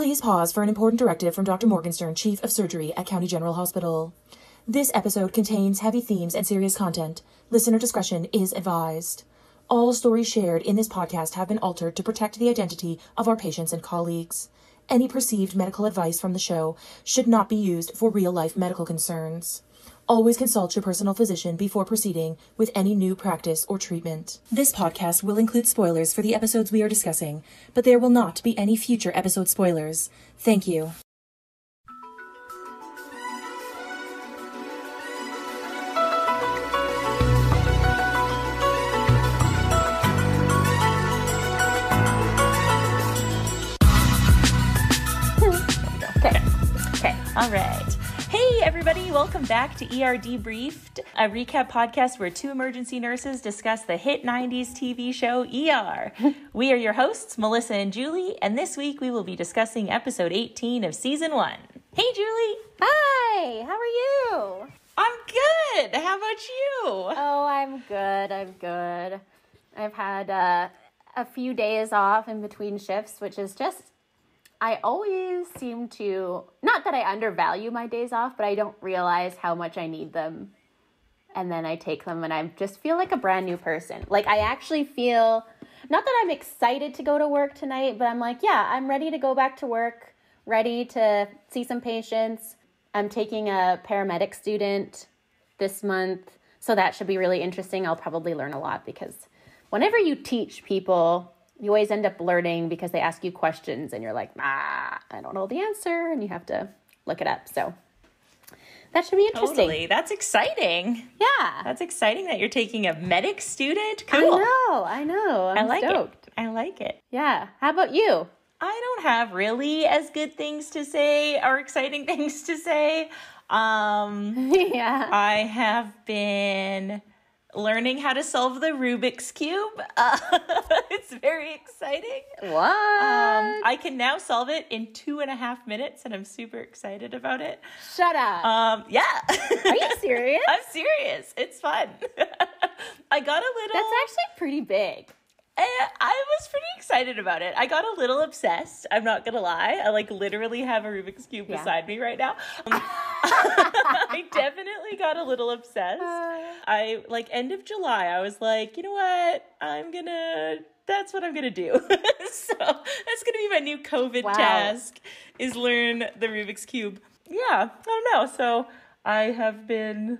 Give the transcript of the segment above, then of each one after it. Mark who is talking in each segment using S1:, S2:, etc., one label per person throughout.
S1: Please pause for an important directive from Dr. Morgenstern, Chief of Surgery at County General Hospital. This episode contains heavy themes and serious content. Listener discretion is advised. All stories shared in this podcast have been altered to protect the identity of our patients and colleagues. Any perceived medical advice from the show should not be used for real life medical concerns. Always consult your personal physician before proceeding with any new practice or treatment. This podcast will include spoilers for the episodes we are discussing, but there will not be any future episode spoilers. Thank you. Hmm.
S2: Okay. Okay. All right. Hey, everybody. Welcome back to ER Debriefed, a recap podcast where two emergency nurses discuss the hit 90s TV show ER. we are your hosts, Melissa and Julie, and this week we will be discussing episode 18 of season one. Hey, Julie.
S3: Hi, how are you?
S2: I'm good. How about you?
S3: Oh, I'm good. I'm good. I've had uh, a few days off in between shifts, which is just, I always seem to, not that I undervalue my days off, but I don't realize how much I need them. And then I take them and I just feel like a brand new person. Like, I actually feel, not that I'm excited to go to work tonight, but I'm like, yeah, I'm ready to go back to work, ready to see some patients. I'm taking a paramedic student this month, so that should be really interesting. I'll probably learn a lot because whenever you teach people, you always end up learning because they ask you questions and you're like, ah, I don't know the answer, and you have to look it up. So that should be interesting.
S2: Totally. That's exciting.
S3: Yeah.
S2: That's exciting that you're taking a medic student.
S3: I
S2: Cool.
S3: know, I know. I'm
S2: I like
S3: stoked.
S2: it. I like it.
S3: Yeah. How about you?
S2: I don't have really as good things to say or exciting things to say. Um,
S3: yeah.
S2: I have been learning how to solve the Rubik's Cube. Uh, it's very exciting.
S3: What?
S2: Um, I can now solve it in two and a half minutes, and I'm super excited about it.
S3: Shut up.
S2: Um, yeah.
S3: Are you serious?
S2: I'm serious. It's fun. I got a little.
S3: That's actually pretty big.
S2: I was pretty excited about it. I got a little obsessed. I'm not gonna lie. I like literally have a Rubik's cube
S3: Yeah.
S2: beside me right now. Um, I definitely got a little obsessed.
S3: Uh.
S2: I like end of July. I was like, you know what? I'm gonna. That's what I'm gonna do. so that's gonna be my new COVID
S3: Wow.
S2: task: is learn the Rubik's cube. Yeah, I don't know. So I have been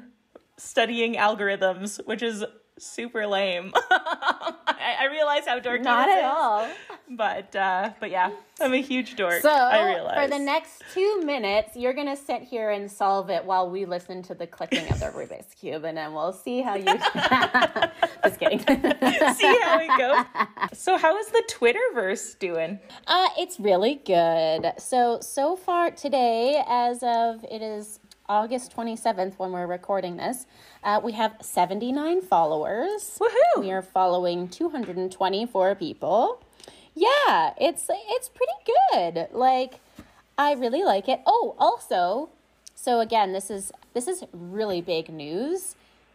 S2: studying algorithms, which is super lame. I, I realize how dorky
S3: Not at
S2: is,
S3: all.
S2: but uh, but yeah, I'm a huge dork.
S3: So,
S2: I realize
S3: for the next two minutes, you're going to sit here and solve it while we listen to the clicking of the Rubik's Cube, and then we'll see how you. Just kidding.
S2: see how it goes. So how is the Twitterverse doing?
S3: Uh, it's really good. So, so far today, as of it is August 27th when we're recording this, uh, we have 79 followers.
S2: Woohoo!
S3: We are following 224 people. Yeah, it's it's pretty good. Like I really like it. Oh, also, so again, this is this is really big news,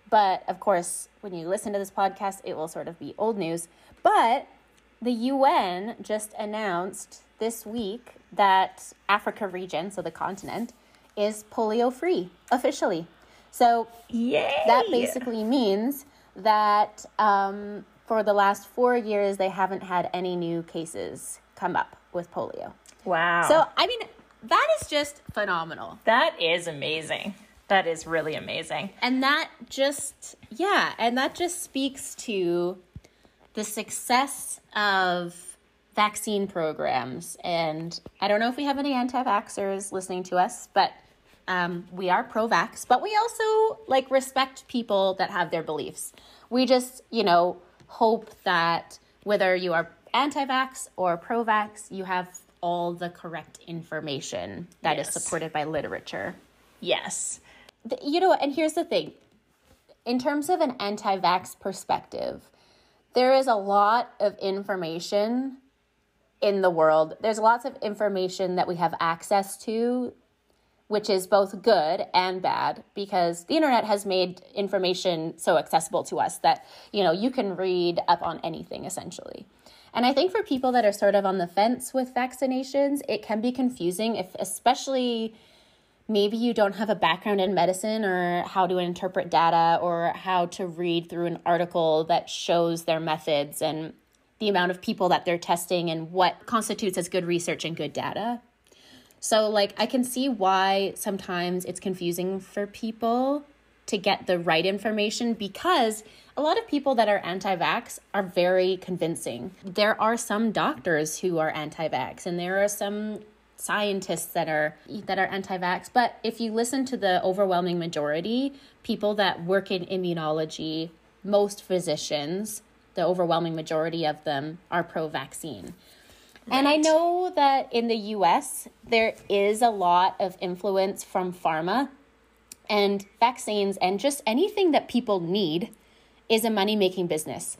S3: but of course, when you listen to this podcast, it will sort of be old news. But the UN just announced this week that Africa region, so the continent, is polio free officially. So
S2: Yay!
S3: that basically means that um, for the last four years, they haven't had any new cases come up with polio.
S2: wow.
S3: So, I mean, that is just phenomenal.
S2: that is amazing. That is really amazing.
S3: And that just, yeah, and that just speaks to the success of vaccine programs. And I don't know if we have any anti vaxxers listening to us, but um, we are pro vax, but we also like respect people that have their beliefs. We just, you know, hope that whether you are anti vax or pro vax, you have all the correct information that is
S2: Yes.
S3: supported by literature.
S2: Yes.
S3: Th- you know, and here's the thing in terms of an anti vax perspective, there is a lot of information in the world. There's lots of information that we have access to, which is both good and bad because the internet has made information so accessible to us that, you know, you can read up on anything essentially. And I think for people that are sort of on the fence with vaccinations, it can be confusing if especially maybe you don't have a background in medicine or how to interpret data or how to read through an article that shows their methods and the amount of people that they're testing and what constitutes as good research and good data. So, like, I can see why sometimes it's confusing for people to get the right information because a lot of people that are anti vax are very convincing. There are some doctors who are anti vax, and there are some scientists that are that are anti-vax but if you listen to the overwhelming majority people that work in immunology most physicians the overwhelming majority of them are pro-vaccine right. and i know that in the us there is a lot of influence from pharma and vaccines and just anything that people need is a money making business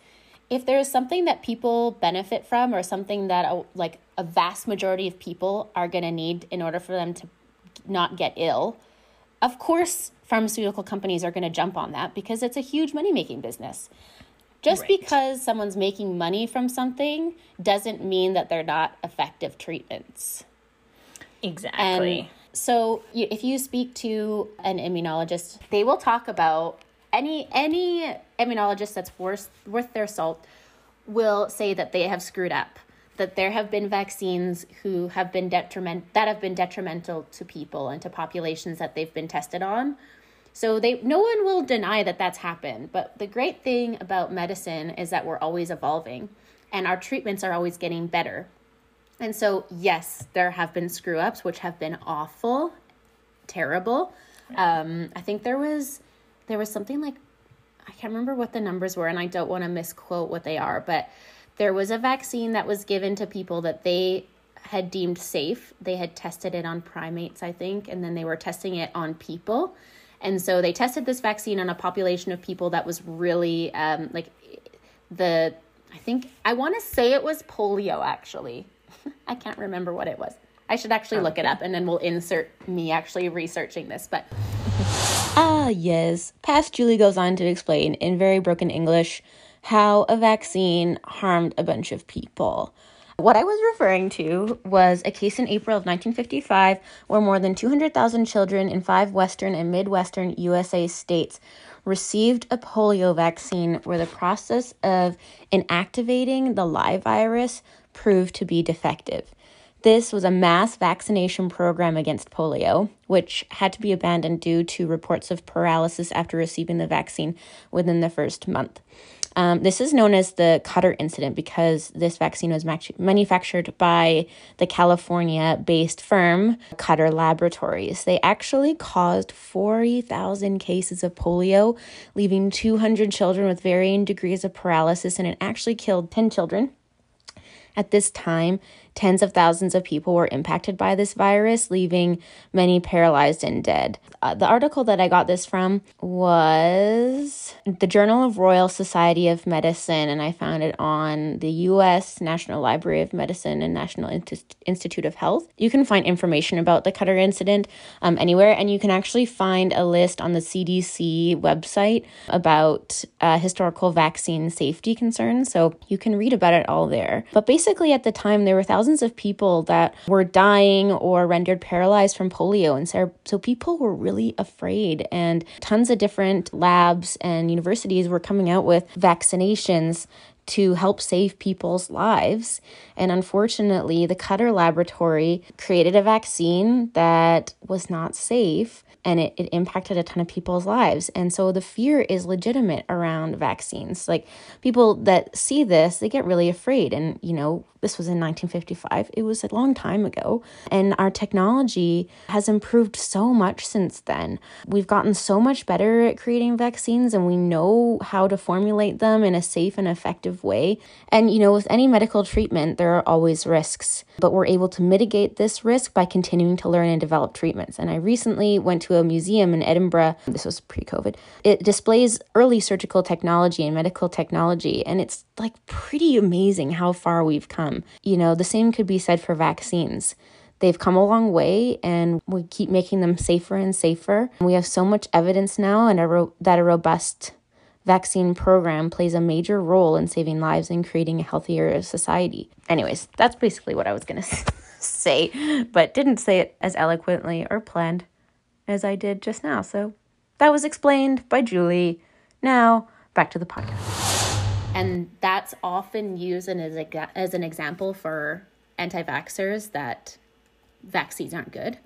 S3: if there is something that people benefit from or something that a, like a vast majority of people are going to need in order for them to not get ill of course pharmaceutical companies are going to jump on that because it's a huge money making business just right. because someone's making money from something doesn't mean that they're not effective treatments.
S2: Exactly.
S3: And so if you speak to an immunologist they will talk about any any immunologist that's worth worth their salt will say that they have screwed up that there have been vaccines who have been detriment that have been detrimental to people and to populations that they've been tested on so they no one will deny that that's happened but the great thing about medicine is that we're always evolving and our treatments are always getting better and so yes there have been screw ups which have been awful terrible um, i think there was there was something like I can't remember what the numbers were, and I don't want to misquote what they are, but there was a vaccine that was given to people that they had deemed safe. They had tested it on primates, I think, and then they were testing it on people. And so they tested this vaccine on a population of people that was really um, like the, I think, I want to say it was polio actually. I can't remember what it was. I should actually look it up and then we'll insert me actually researching this. But
S4: Ah, yes. Past Julie goes on to explain in very broken English how a vaccine harmed a bunch of people. What I was referring to was a case in April of 1955 where more than 200,000 children in five Western and Midwestern USA states received a polio vaccine where the process of inactivating the live virus proved to be defective. This was a mass vaccination program against polio, which had to be abandoned due to reports of paralysis after receiving the vaccine within the first month. Um, this is known as the Cutter incident because this vaccine was manufactured by the California based firm Cutter Laboratories. They actually caused 40,000 cases of polio, leaving 200 children with varying degrees of paralysis, and it actually killed 10 children. At this time, Tens of thousands of people were impacted by this virus, leaving many paralyzed and dead. Uh, the article that I got this from was the Journal of Royal Society of Medicine, and I found it on the U.S. National Library of Medicine and National Institute of Health. You can find information about the Cutter incident um, anywhere, and you can actually find a list on the CDC website about uh, historical vaccine safety concerns. So you can read about it all there. But basically, at the time, there were thousands thousands of people that were dying or rendered paralyzed from polio. And so, so people were really afraid, and tons of different labs and universities were coming out with vaccinations to help save people's lives. And unfortunately, the Cutter Laboratory created a vaccine that was not safe and it, it impacted a ton of people's lives. And so the fear is legitimate around vaccines. Like people that see this, they get really afraid. And, you know, this was in 1955. It was a long time ago. And our technology has improved so much since then. We've gotten so much better at creating vaccines and we know how to formulate them in a safe and effective way. And, you know, with any medical treatment, there are always risks, but we're able to mitigate this risk by continuing to learn and develop treatments. And I recently went to a museum in Edinburgh. This was pre COVID. It displays early surgical technology and medical technology. And it's like pretty amazing how far we've come. Um, you know, the same could be said for vaccines. They've come a long way and we keep making them safer and safer. We have so much evidence now and a ro- that a robust vaccine program plays a major role in saving lives and creating a healthier society. Anyways, that's basically what I was going to say, but didn't say it as eloquently or planned as I did just now. So that was explained by Julie. Now, back to the podcast.
S3: And that's often used as, a, as an example for anti vaxxers that vaccines aren't good.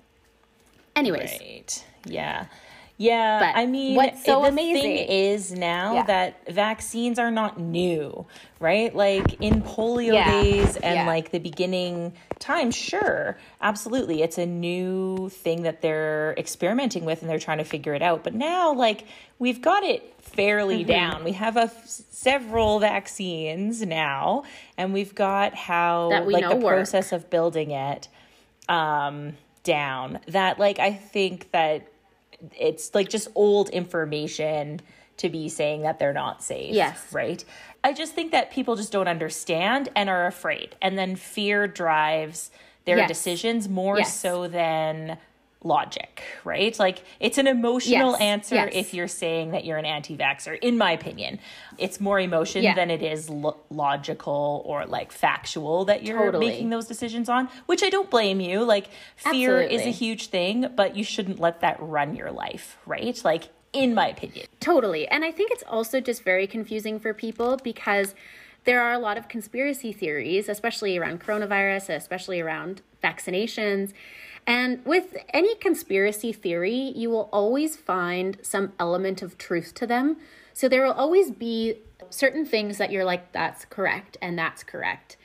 S3: Anyways.
S2: Right. Yeah. Yeah,
S3: But
S2: I mean,
S3: what's so
S2: the
S3: amazing-
S2: thing is now
S3: Yeah.
S2: that vaccines are not new, right? Like in polio
S3: Yeah,
S2: days and
S3: yeah.
S2: like the beginning time, sure, absolutely, it's a new thing that they're experimenting with and they're trying to figure it out. But now, like we've got it fairly
S3: Mm-hmm.
S2: down. We have a f- several vaccines now, and we've got how like the
S3: work.
S2: process of building it um down that like i think that it's like just old information to be saying that they're not safe
S3: Yes.
S2: right i just think that people just don't understand and are afraid and then fear drives their
S3: Yes.
S2: decisions more
S3: Yes.
S2: so than logic right like it's an emotional
S3: Yes.
S2: answer
S3: Yes.
S2: if you're saying that you're an anti-vaxxer in my opinion it's more emotion
S3: Yeah.
S2: than it is lo- logical or like factual that you're
S3: Totally.
S2: making those decisions on which i don't blame you like fear is a huge thing but you shouldn't let that run your life right like in my opinion
S3: Totally. And I think it's also just very confusing for people because there are a lot of conspiracy theories, especially around coronavirus, especially around vaccinations. And with any conspiracy theory, you will always find some element of truth to them. So there will always be certain things that you're like, that's correct, and that's correct.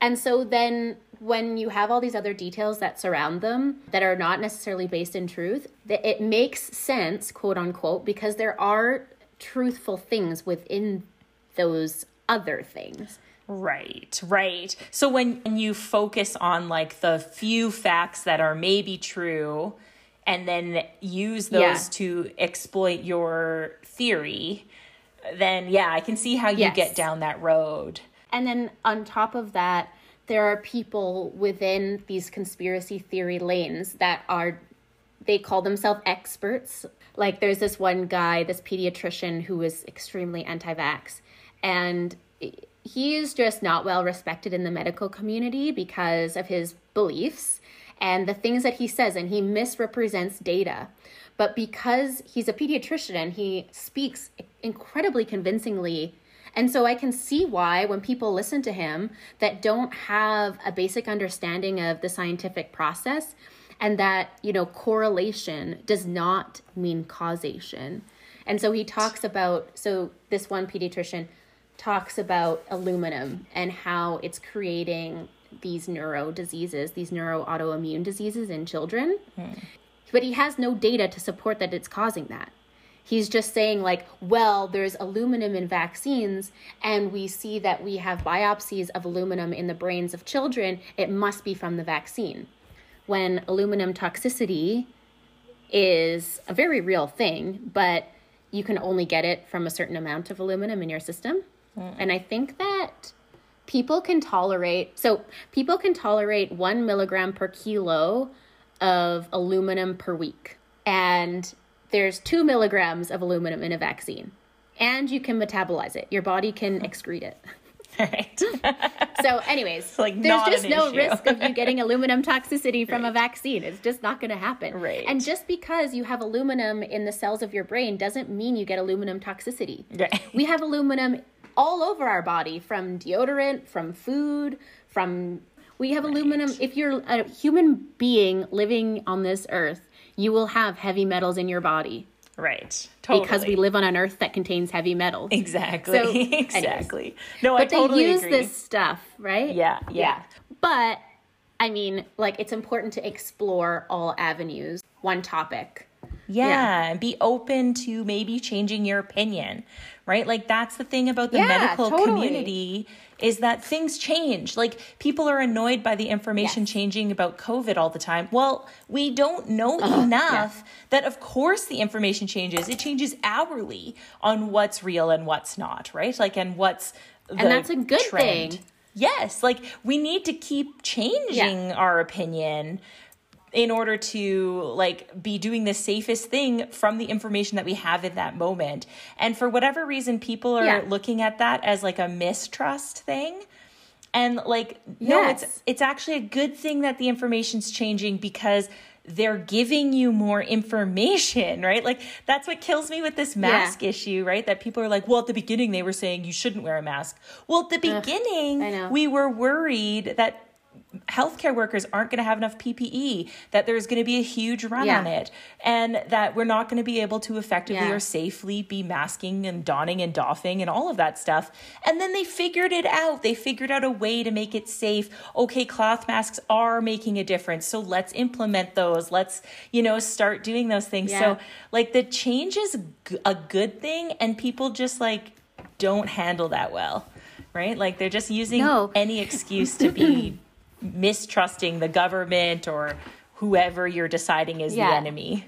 S3: And so then when you have all these other details that surround them that are not necessarily based in truth, that it makes sense, quote unquote, because there are truthful things within those other things.
S2: Right, right. So when when you focus on like the few facts that are maybe true and then use those
S3: Yeah.
S2: to exploit your theory, then yeah, I can see how you
S3: Yes.
S2: get down that road.
S3: And then on top of that, there are people within these conspiracy theory lanes that are, they call themselves experts. Like there's this one guy, this pediatrician who is extremely anti vax. And he is just not well respected in the medical community because of his beliefs and the things that he says, and he misrepresents data. But because he's a pediatrician and he speaks incredibly convincingly and so I can see why when people listen to him that don't have a basic understanding of the scientific process and that, you know, correlation does not mean causation. And so he talks about so this one pediatrician talks about aluminum and how it's creating these neuro diseases, these neuro autoimmune diseases in children. Hmm. But he has no data to support that it's causing that. He's just saying, like, well, there's aluminum in vaccines, and we see that we have biopsies of aluminum in the brains of children. It must be from the vaccine. When aluminum toxicity is a very real thing, but you can only get it from a certain amount of aluminum in your system. And I think that people can tolerate, so people can tolerate one milligram per kilo of aluminum per week. And there's two milligrams of aluminum in a vaccine. And you can metabolize it. Your body can excrete it.
S2: Right.
S3: So, anyways,
S2: like,
S3: there's just no
S2: issue.
S3: risk of you getting aluminum toxicity from a vaccine. It's just not going to happen.
S2: Right.
S3: And just because you have aluminum in the cells of your brain doesn't mean you get aluminum toxicity.
S2: Right.
S3: We have aluminum all over our body from deodorant, from food, from. We have aluminum. If you're a human being living on this earth, you will have heavy metals in your body
S2: right. Totally.
S3: because we live on an earth that contains heavy metals.
S2: Exactly.
S3: So,
S2: exactly. No, I
S3: but
S2: totally
S3: they use
S2: agree.
S3: this stuff, right?
S2: Yeah, yeah.
S3: But I mean, like it's important to explore all avenues. One topic.
S2: Yeah,
S3: Yeah.
S2: and be open to maybe changing your opinion, right? Like that's the thing about the
S3: Yeah,
S2: medical
S3: totally.
S2: community is that things change. Like people are annoyed by the information
S3: Yes.
S2: changing about COVID all the time. Well, we don't know enough that of course the information changes. It changes hourly on what's real and what's not, right? Like and what's the
S3: And that's a good
S2: trend.
S3: thing.
S2: Yes, like we need to keep changing our opinion in order to like be doing the safest thing from the information that we have in that moment. And for whatever reason people are
S3: Yeah.
S2: looking at that as like a mistrust thing. And like no,
S3: Yes.
S2: it's it's actually a good thing that the information's changing because they're giving you more information, right? Like that's what kills me with this mask issue, right? That people are like, well, at the beginning they were saying you shouldn't wear a mask. Well, at the beginning,
S3: know.
S2: we were worried that healthcare workers aren't going to have enough PPE, that there's going to be a huge run
S3: Yeah.
S2: on it, and that we're not going to be able to effectively
S3: Yeah.
S2: or safely be masking and donning and doffing and all of that stuff. And then they figured it out. They figured out a way to make it safe. Okay, cloth masks are making a difference. So let's implement those. Let's, you know, start doing those things.
S3: Yeah.
S2: So, like, the change is g- a good thing, and people just like don't handle that well. Right? Like they're just using
S3: No.
S2: any excuse to be mistrusting the government or whoever you're deciding is the enemy.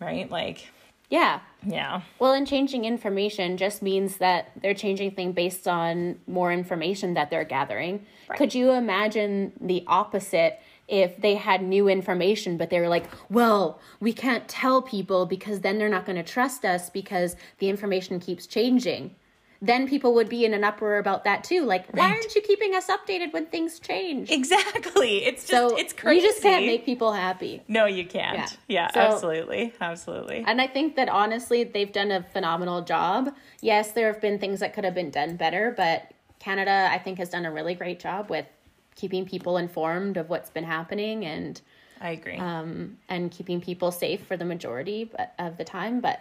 S2: Right? Like,
S3: Yeah.
S2: yeah.
S3: Well, and changing information just means that they're changing things based on more information that they're gathering. Could you imagine the opposite if they had new information, but they were like, well, we can't tell people because then they're not going to trust us because the information keeps changing? Then people would be in an uproar about that too. Like, why aren't you keeping us updated when things change?
S2: Exactly. It's just
S3: so
S2: it's crazy.
S3: you just can't make people happy.
S2: No, you can't.
S3: Yeah.
S2: Yeah,
S3: So-
S2: absolutely. Absolutely.
S3: And I think that honestly, they've done a phenomenal job. Yes, there have been things that could have been done better, but Canada, I think, has done a really great job with keeping people informed of what's been happening and
S2: I agree.
S3: um, and keeping people safe for the majority of the time. But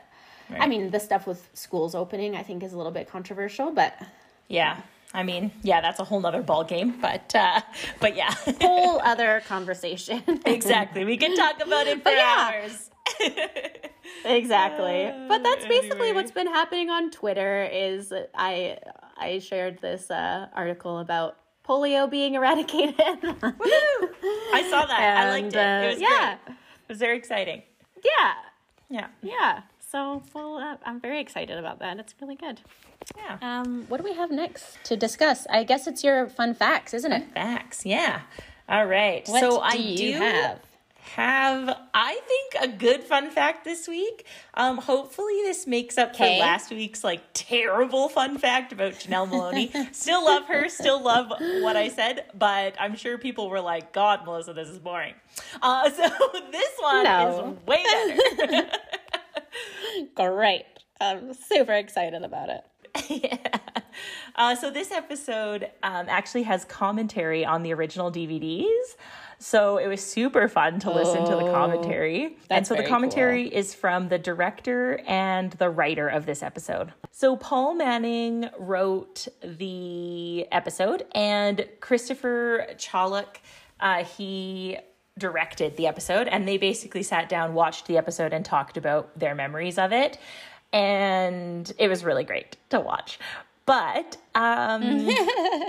S3: I mean, the stuff with schools opening, I think, is a little bit controversial. But
S2: yeah. I mean, yeah, that's a whole nother ball game, but uh but yeah.
S3: whole other conversation.
S2: exactly. We can talk about it for
S3: yeah.
S2: hours.
S3: exactly but that's basically
S2: anyway.
S3: what's been happening on twitter is i i shared this uh, article about polio being eradicated
S2: I saw that. I liked it.
S3: And,
S2: it
S3: uh,
S2: was
S3: yeah
S2: great. It was very exciting.
S3: yeah
S2: Yeah.
S3: yeah so well uh, i'm very excited about that it's really good
S2: Yeah.
S3: um what do we have next to discuss i guess it's your fun facts isn't it
S2: Facts. Yeah. All right.
S3: what
S2: so
S3: do
S2: I do
S3: have
S2: have I think a good fun fact this week. Um, hopefully this makes up
S3: Okay.
S2: for last week's like terrible fun fact about Janel Moloney. still love her, still love what I said, but I'm sure people were like, "God, Melissa, this is boring." Uh, so this one
S3: No.
S2: is way better.
S3: great i'm super excited about it
S2: yeah. Uh, so this episode um, actually has commentary on the original DVDs. So it was super fun to listen to the commentary. and so the commentary is from the director and the writer of this episode. So Paul Manning wrote the episode, and Christopher Chulack, uh, he directed the episode, and they basically sat down, watched the episode, and talked about their memories of it. And it was really great to watch. But um,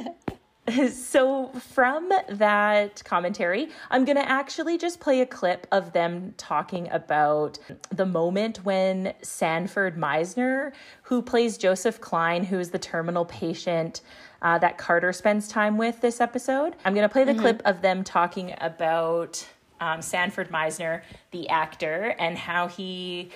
S2: so from that commentary, I'm going to actually just play a clip of them talking about the moment when Sanford Meisner, who plays Joseph Klein, who is the terminal patient uh, that Carter spends time with this episode. I'm going to play the clip of them talking about um, Sanford Meisner, the actor, and how he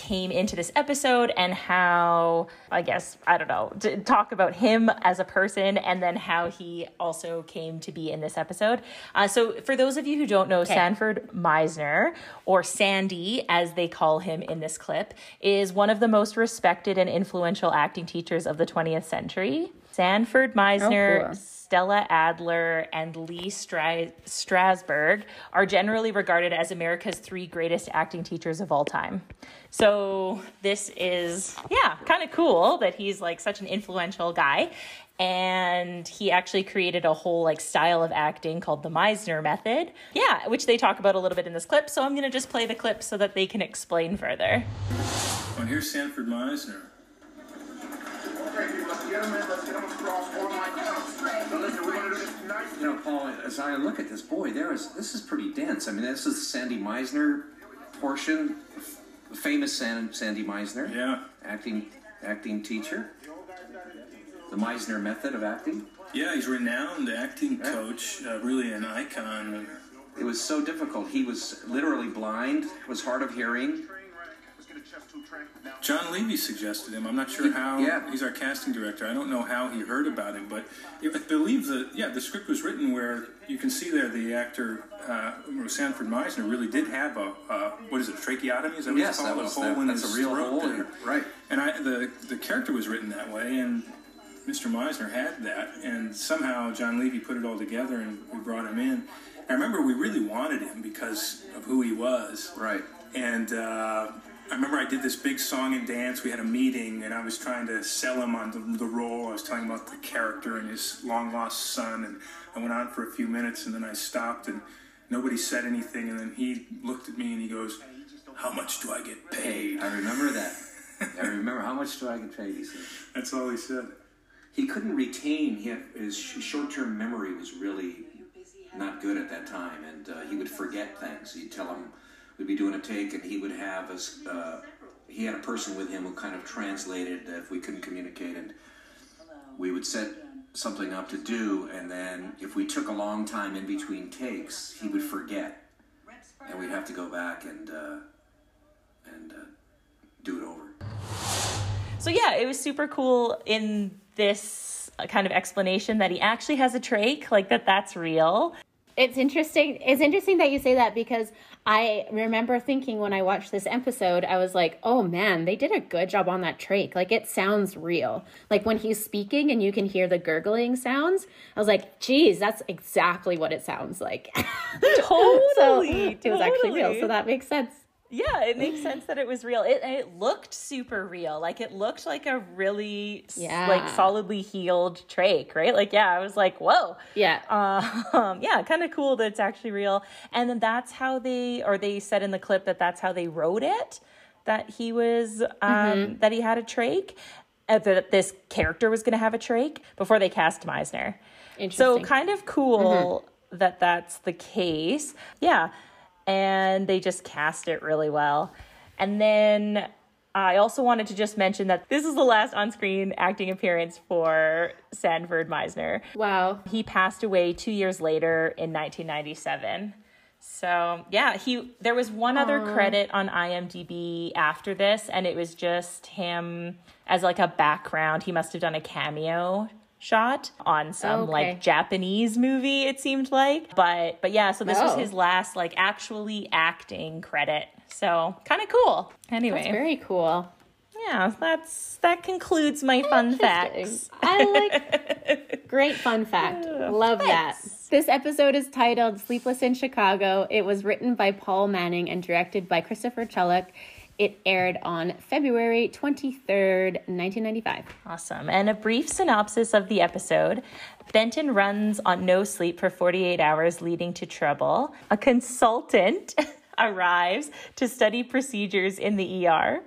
S2: came into this episode and how I guess I don't know to talk about him as a person and then how he also came to be in this episode. Uh, so for those of you who don't know, Sanford Meisner or Sandy as they call him in this clip is one of the most respected and influential acting teachers of the 20th century. Sanford Meisner.
S3: cool.
S2: Stella Adler and Lee Stra- Strasberg are generally regarded as America's three greatest acting teachers of all time. So this is yeah, kind of cool that he's like such an influential guy and he actually created a whole like style of acting called the Meisner method. Yeah, which they talk about a little bit in this clip, so I'm going to just play the clip so that they can explain further.
S5: Oh, here's Sanford Meisner.
S6: Okay, let's get him in. Let's get him
S7: You know, Paul, as I look at this, boy, there is this is pretty dense. I mean, this is the Sandy Meisner portion, famous San, Sandy Meisner,
S5: Yeah.
S7: acting acting teacher. The Meisner method of acting.
S5: Yeah, he's renowned acting coach, uh, really an icon
S7: it was so difficult. He was literally blind, was hard of hearing.
S5: John Levey suggested him. I'm not sure how.
S7: Yeah.
S5: He's our casting director. I don't know how he heard about him, but I believe that yeah, the script was written where you can see there the actor uh, Sanford Meisner really did have a uh, what is it, tracheotomy? Is that what
S7: Yes,
S5: it's called?
S7: that was-
S5: a hole
S7: that-
S5: in
S7: that's
S5: his
S7: a real hole
S5: there.
S7: right.
S5: And I the the character was written that way, and Mr. Meisner had that, and somehow John Levey put it all together, and we brought him in. I remember we really wanted him because of who he was.
S7: Right.
S5: And uh, I remember I did this big song and dance. We had a meeting, and I was trying to sell him on the, the role. I was telling about the character and his long lost son. And I went on for a few minutes, and then I stopped, and nobody said anything. And then he looked at me and he goes, How much do I get paid?
S7: I remember that. I remember how much do I get paid? He said.
S5: That's all he said.
S7: He couldn't retain. He had, his short-term memory was really not good at that time, and uh, he would forget things. You'd tell him we'd be doing a take, and he would have us. Uh, he had a person with him who kind of translated if we couldn't communicate, and we would set something up to do, and then if we took a long time in between takes, he would forget, and we'd have to go back and uh, and uh, do it over.
S2: So yeah, it was super cool in this kind of explanation that he actually has a trach, like that that's real.
S3: It's interesting. It's interesting that you say that because I remember thinking when I watched this episode, I was like, "Oh man, they did a good job on that trach. Like it sounds real. Like when he's speaking and you can hear the gurgling sounds. I was like, "Geez, that's exactly what it sounds like."
S2: Totally,
S3: so it was actually real. So that makes sense.
S2: Yeah, it makes sense that it was real. It it looked super real. Like it looked like a really
S3: Yeah.
S2: like solidly healed trach, right? Like yeah, I was like, whoa.
S3: Yeah.
S2: Um, yeah, kind of cool that it's actually real. And then that's how they, or they said in the clip that that's how they wrote it, that he was, um, that he had a trach, uh, that this character was going to have a trach before they cast Meisner.
S3: Interesting.
S2: So kind of cool that that's the case. Yeah. And they just cast it really well. And then I also wanted to just mention that this is the last on screen acting appearance for Sanford Meisner.
S3: Wow.
S2: He passed away two years later in 1997. So yeah, he there was one other credit on IMDb after this, and it was just him as like a background. He must have done a cameo shot on some
S3: Okay.
S2: like Japanese movie, it seemed like. But but yeah, so this was
S3: Oh.
S2: his last like actually acting credit. So kind of cool. Anyway,
S3: That's very cool.
S2: yeah, that's that concludes my fun facts.
S3: I like great fun fact. Love that. This episode is titled Sleepless in Chicago. It was written by Paul Manning and directed by Christopher Chulack. It aired on February 23rd, 1995.
S2: Awesome. And a brief synopsis of the episode Benton runs on no sleep for 48 hours, leading to trouble. A consultant arrives to study procedures in the ER,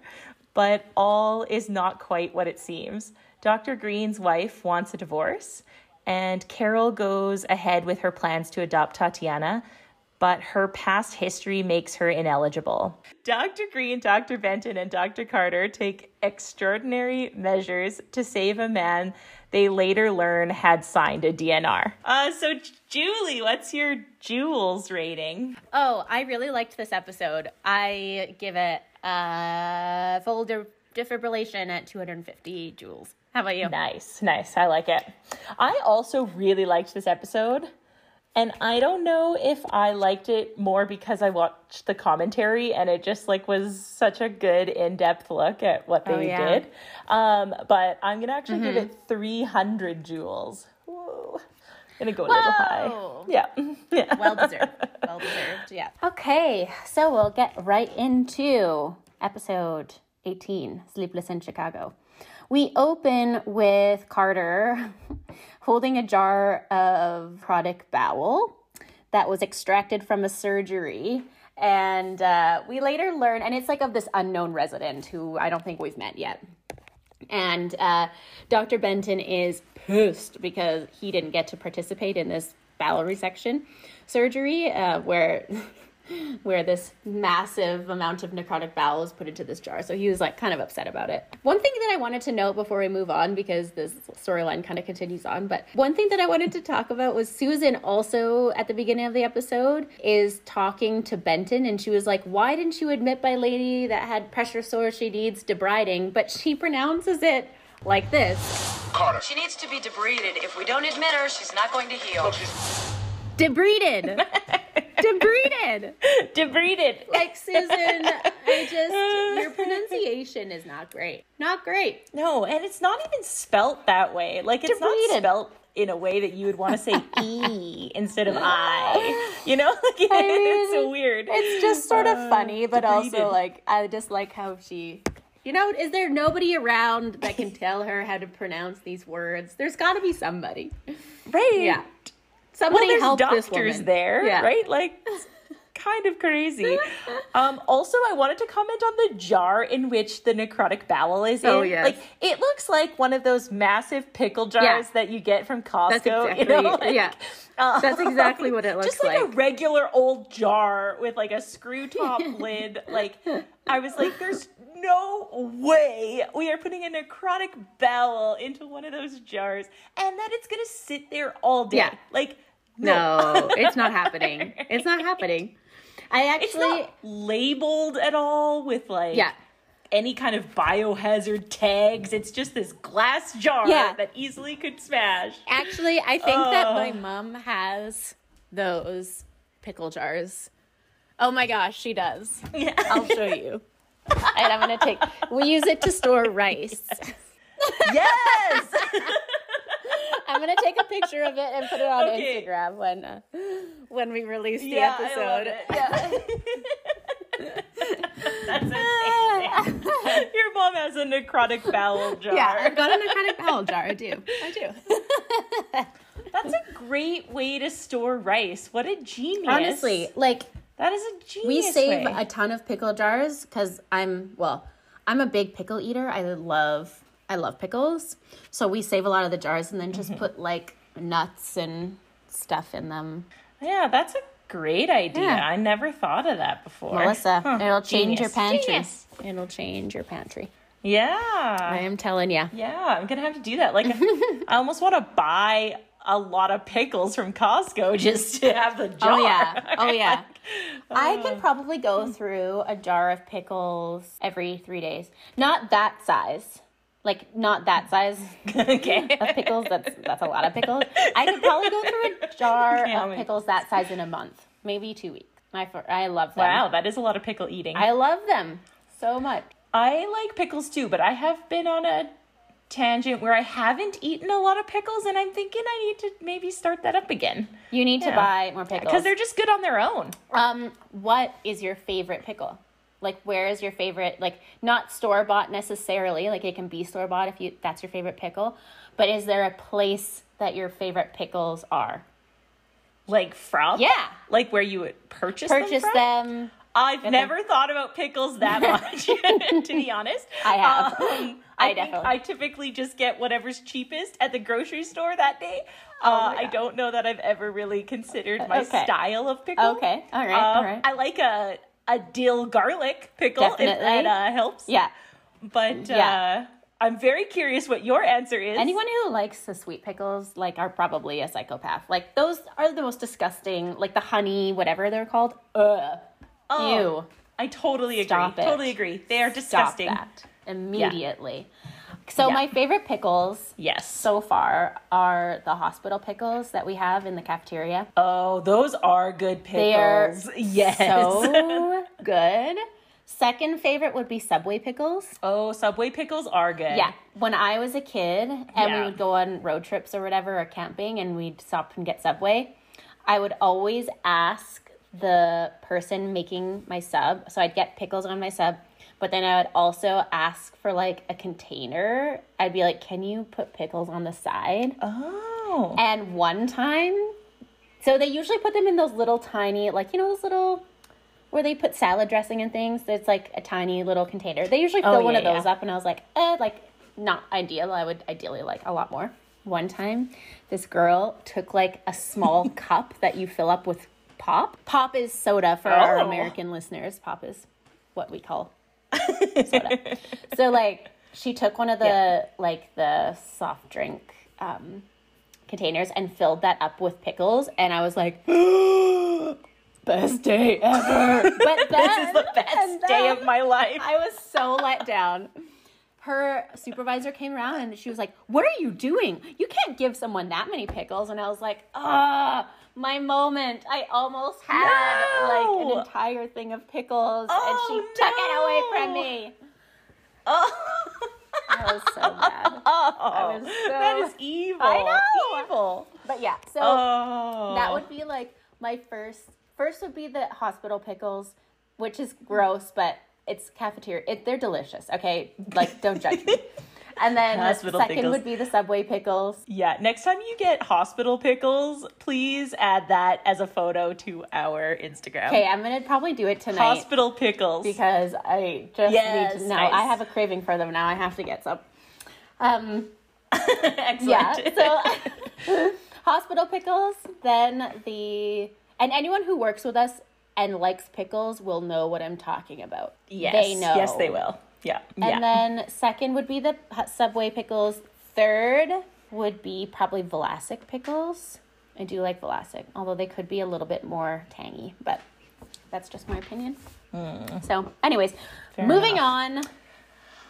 S2: but all is not quite what it seems. Dr. Green's wife wants a divorce, and Carol goes ahead with her plans to adopt Tatiana. But her past history makes her ineligible. Dr. Green, Dr. Benton, and Dr. Carter take extraordinary measures to save a man they later learn had signed a DNR. Uh, so, Julie, what's your Jules rating?
S3: Oh, I really liked this episode. I give it a full de- defibrillation at 250 joules. How about you?
S2: Nice, nice. I like it. I also really liked this episode. And I don't know if I liked it more because I watched the commentary and it just like was such a good in-depth look at what they
S3: Oh, yeah. Mm-hmm.
S2: did. Um, but I'm gonna actually give it 300 joules. Whoa. Gonna go a little high. Yeah. yeah.
S3: Well deserved. Well deserved. Yeah. Okay, so we'll get right into episode 18 Sleepless in Chicago. We open with Carter holding a jar of product bowel that was extracted from a surgery. And uh, we later learn, and it's like of this unknown resident who I don't think we've met yet. And uh, Dr. Benton is pissed because he didn't get to participate in this bowel resection surgery, uh, where where this massive amount of necrotic bowel was put into this jar. So he was like kind of upset about it. One thing that I wanted to note before we move on, because this storyline kind of continues on, but one thing that I wanted to talk about was Susan also at the beginning of the episode is talking to Benton and she was like, Why didn't you admit my lady that had pressure sore she needs debriding? But she pronounces it like this
S6: Carter.
S8: She needs to be debrided. If we don't admit her, she's not going to heal.
S3: debrided. debrided.
S2: Debrided.
S3: Like Susan, I just your pronunciation is not great. Not great.
S2: No, and it's not even spelt that way. Like it's
S3: Debrided.
S2: not spelt in a way that you would want to say e instead of i. You know, like
S3: I
S2: it's so weird.
S3: It's just sort of
S2: Uh,
S3: funny, but also like I just like how she you know, is there nobody around that can tell her how to pronounce these words? There's got to be somebody.
S2: right.
S3: Yeah.
S2: Well,
S3: Somebody
S2: there's
S3: help
S2: doctors
S3: this woman.
S2: there,
S3: Yeah.
S2: right? Like, kind of crazy. Um, also, I wanted to comment on the jar in which the necrotic bowel is
S3: Oh,
S2: in.
S3: yes.
S2: Like, it looks like one of those massive pickle jars
S3: Yeah.
S2: that you get from Costco.
S3: That's exactly
S2: you know? Like,
S3: yeah.
S2: uh,
S3: That's exactly what it looks like.
S2: just like, a regular old jar with like a screw top lid. Like, I was like, there's no way we are putting a necrotic bowel into one of those jars and that it's gonna sit there all day.
S3: Yeah.
S2: Like,
S3: No, it's not happening. It's not happening. I
S2: It's
S3: actually
S2: not labeled at all with like
S3: Yeah.
S2: any kind of biohazard tags. It's just this glass jar
S3: Yeah.
S2: that easily could smash.
S3: Actually, I think that my mom has those pickle jars. Oh my gosh, she does.
S2: Yeah.
S3: I'll show you. And I'm gonna take. We use it to store rice.
S2: yes.
S3: I'm gonna take a picture of it and put it on
S2: Okay.
S3: Instagram when uh, when we release the
S2: yeah, I love
S3: episode.
S2: it. Yeah. That's amazing. Your mom has a necrotic bowel jar.
S3: Yeah, I've got a necrotic bowel jar. I do. I do.
S2: That's a great way to store rice. What a genius.
S3: Honestly, like
S2: that is a genius.
S3: we save
S2: way.
S3: a ton of pickle jars because I'm well, I'm a big pickle eater. I love I love pickles, so we save a lot of the jars and then just
S2: Mm-hmm.
S3: put like nuts and stuff in them.
S2: Yeah, that's a great idea.
S3: Yeah.
S2: I never thought of that before.
S3: Melissa,
S2: Huh.
S3: it'll change your pantry.
S2: Genius.
S3: It'll change your pantry.
S2: Yeah.
S3: I am telling you.
S2: Yeah, I'm gonna have to do that. Like, I almost want to buy a lot of pickles from Costco just to have the jar.
S3: Oh yeah. Oh yeah. I can probably go through a jar of pickles every three days. Not that size. Like not that size
S2: okay.
S3: of pickles. That's that's a lot of pickles. I could probably go through a jar
S2: Yeah,
S3: of pickles that size in a month, maybe two weeks. My I love them.
S2: Wow, that is a lot of pickle eating.
S3: I love them so much.
S2: I like pickles too, but I have been on a tangent where I haven't eaten a lot of pickles, and I'm thinking I need to maybe start that up again
S3: You need to buy more pickles
S2: because they're just good on their own.
S3: Um, what is your favorite pickle? Like, where is your favorite? Like, not store bought necessarily. Like, it can be store bought if you that's your favorite pickle. But is there a place that your favorite pickles are?
S2: Like from
S3: Yeah.
S2: like where you would purchase
S3: Purchase
S2: them.
S3: Them.
S2: I've never thought about pickles that much, to be honest.
S3: I have.
S2: Um,
S3: I
S2: think
S3: definitely-
S2: I typically just get whatever's cheapest at the grocery store that day.
S3: Oh
S2: Uh, I don't know that I've ever really considered my
S3: Okay.
S2: style of pickle.
S3: Okay. All right.
S2: Um,
S3: all right.
S2: I like a a dill garlic pickle if
S3: Definitely.
S2: that uh, helps.
S3: yeah.
S2: But
S3: Yeah.
S2: uh, I'm very curious what your answer is.
S3: Anyone who likes the sweet pickles, like, are probably a psychopath. Like, those are the most disgusting. Like the honey, whatever they're called. Ugh.
S2: Oh,
S3: Ew.
S2: I totally agree.
S3: Stop it.
S2: Totally agree. They are disgusting.
S3: Stop that immediately. So
S2: Yeah.
S3: my favorite pickles
S2: Yes.
S3: so far are the hospital pickles that we have in the cafeteria.
S2: Oh, those are good pickles.
S3: They are
S2: yes.
S3: so good. Second favorite would be Subway pickles.
S2: oh, Subway pickles are good.
S3: Yeah. When I was a kid and
S2: Yeah.
S3: we would go on road trips or whatever or camping and we'd stop and get Subway, I would always ask the person making my sub. So I'd get pickles on my sub, but then I would also ask for like a container. I'd be like, "Can you put pickles on the side?"
S2: Oh.
S3: And one time, so they usually put them in those little tiny, like, you know, those little, where they put salad dressing and things. It's like a tiny little container. They usually fill
S2: Oh,
S3: one
S2: yeah,
S3: of those
S2: yeah.
S3: up, and I was like, eh, like, not ideal. I would ideally like a lot more. One time, this girl took like a small cup that you fill up with pop. Pop is soda for our
S2: Oh.
S3: American listeners. Pop is what we call soda. so like she took one of the
S2: Yeah.
S3: like the soft drink um, containers and filled that up with pickles, and I was like, best day ever. But then,
S2: This is the best day of my life.
S3: I was so let down. Her supervisor came around and she was like, "What are you doing? You can't give someone that many pickles." And I was like, "Ah, my moment! I almost had like an entire thing of pickles,
S2: Oh,
S3: and she took it away from me."
S2: Oh.
S3: I was so mad.
S2: Oh,
S3: was so-
S2: that is evil.
S3: I know.
S2: Evil.
S3: But yeah, so
S2: Oh.
S3: that would be like my first. First would be the hospital pickles, which is gross, but it's cafeteria. It, they're delicious. Okay, like don't judge me. And then the
S2: Hospital
S3: second
S2: pickles.
S3: would be the Subway pickles.
S2: Yeah, next time you get hospital pickles, please add that as a photo to our Instagram.
S3: Okay, I'm gonna probably do it tonight
S2: Hospital pickles.
S3: because I just
S2: Yes,
S3: need to know.
S2: nice.
S3: I have a craving for them now. I have to get some. Um,
S2: Excellent.
S3: yeah. So hospital pickles, then the and anyone who works with us and likes pickles will know what I'm talking about.
S2: yes.
S3: They know.
S2: Yes, they will. Yeah.
S3: And
S2: yeah.
S3: then second would be the Subway pickles. Third would be probably Vlasic pickles. I do like Vlasic, although they could be a little bit more tangy, but that's just my opinion. So, anyways, moving on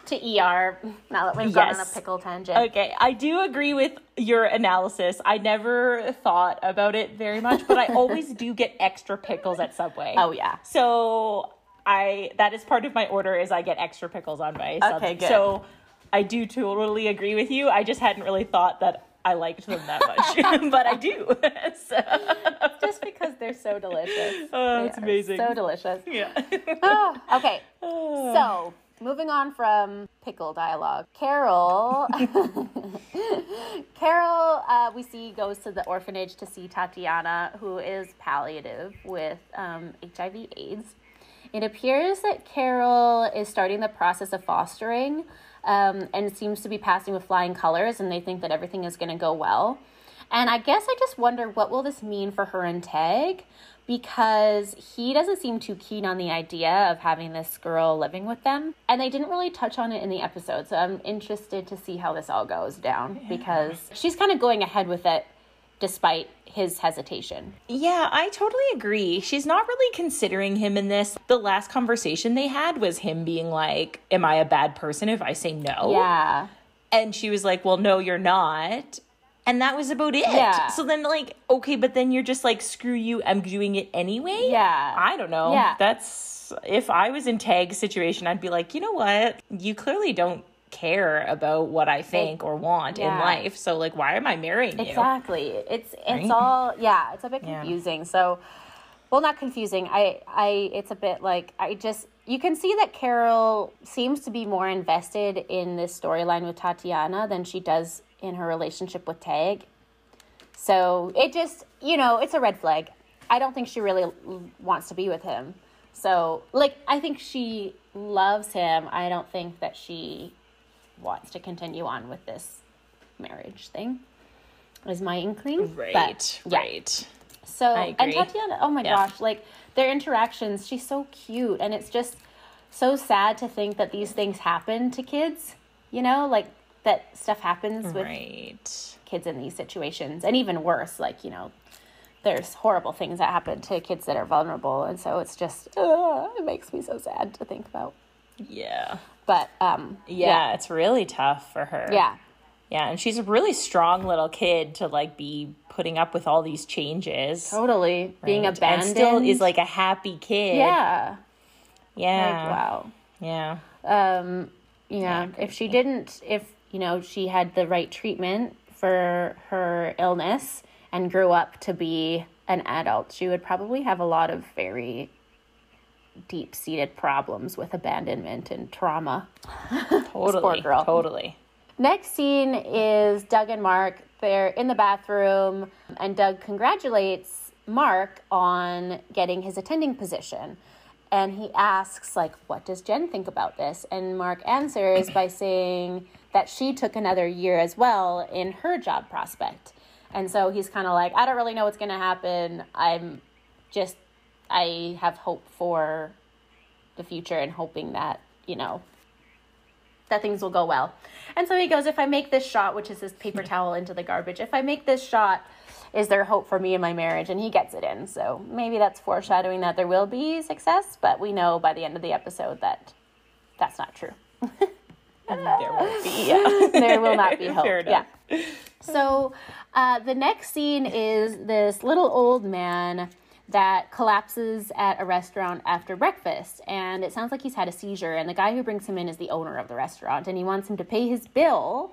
S3: to ER. Now that we've gone on a
S2: Yes.
S3: pickle tangent.
S2: Okay, I do agree with your analysis. I never thought about it very much, but I always do get extra pickles at Subway.
S3: Oh yeah.
S2: So I that is part of my order is I get extra pickles on my.
S3: Okay, good.
S2: So I do totally agree with you. I just hadn't really thought that I liked them that much, but I do. so,
S3: Just because they're so delicious.
S2: Oh, it's amazing.
S3: So delicious.
S2: yeah.
S3: Oh, okay. So, moving on from pickle dialogue, Carol. Carol, uh, we see goes to the orphanage to see Tatiana, who is palliative with um, HIV/AIDS. It appears that Carol is starting the process of fostering, um, and seems to be passing with flying colors, and they think that everything is going to go well. And I guess I just wonder what will this mean for her and Tag because he doesn't seem too keen on the idea of having this girl living with them. And they didn't really touch on it in the episode. So I'm interested to see how this all goes down because she's kind of going ahead with it despite his hesitation.
S2: Yeah, I totally agree. She's not really considering him in this. The last conversation they had was him being like, Am I a bad person if I say no?
S3: Yeah.
S2: And she was like, Well, no, you're not. And that was about it.
S3: Yeah.
S2: So then, like, okay, but then you're just like, screw you, I'm doing it anyway.
S3: Yeah.
S2: I don't know.
S3: Yeah.
S2: That's if I was in Tag's situation, I'd be like, you know what? You clearly don't care about what I think or want in life. So like, why am I marrying you?
S3: Exactly. It's it's
S2: Right?
S3: all yeah, it's a bit
S2: Yeah.
S3: confusing. So well not confusing. I I it's a bit like I just you can see that Carol seems to be more invested in this storyline with Tatiana than she does in her relationship with Tag. So it just, you know, it's a red flag. I don't think she really wants to be with him. So, like, I think she loves him. I don't think that she wants to continue on with this marriage thing. Is my inkling.
S2: Right.
S3: But, yeah.
S2: Right.
S3: So and. Tatiana, oh my
S2: Yeah.
S3: gosh, like their interactions, she's so cute, and it's just so sad to think that these things happen to kids. You know, like that stuff happens with
S2: Right.
S3: kids in these situations, and even worse, like you know, there's horrible things that happen to kids that are vulnerable, and so it's just uh, it makes me so sad to think about.
S2: Yeah.
S3: But um,
S2: Yeah, it's really tough for her.
S3: yeah,
S2: Yeah, and she's a really strong little kid to like be putting up with all these changes.
S3: totally being
S2: right?
S3: abandoned
S2: and still is like a happy kid.
S3: yeah,
S2: Yeah.
S3: like wow.
S2: Yeah.
S3: um yeah, if she didn't if you know she had the right treatment for her illness and grew up to be an adult she would probably have a lot of very deep seated problems with abandonment and trauma
S2: Totally.
S3: girl.
S2: Totally.
S3: Next scene is Doug and Mark. They're in the bathroom, and Doug congratulates Mark on getting his attending position. And he asks, like, what does Jen think about this? And Mark answers by saying that she took another year as well in her job prospect. And so he's kind of like, I don't really know what's going to happen. I'm just I have hope for the future and hoping that, you know, that things will go well. And so he goes, if I make this shot, which is this paper towel into the garbage, if I make this shot, is there hope for me in my marriage? And he gets it in. So maybe that's foreshadowing that there will be success, but we know by the end of the episode that that's not true.
S2: And there won't be. Yeah.
S3: there will not be hope. Yeah. So uh, the next scene is this little old man that collapses at a restaurant after breakfast. And it sounds like he's had a seizure. And the guy who brings him in is the owner of the restaurant. And he wants him to pay his bill.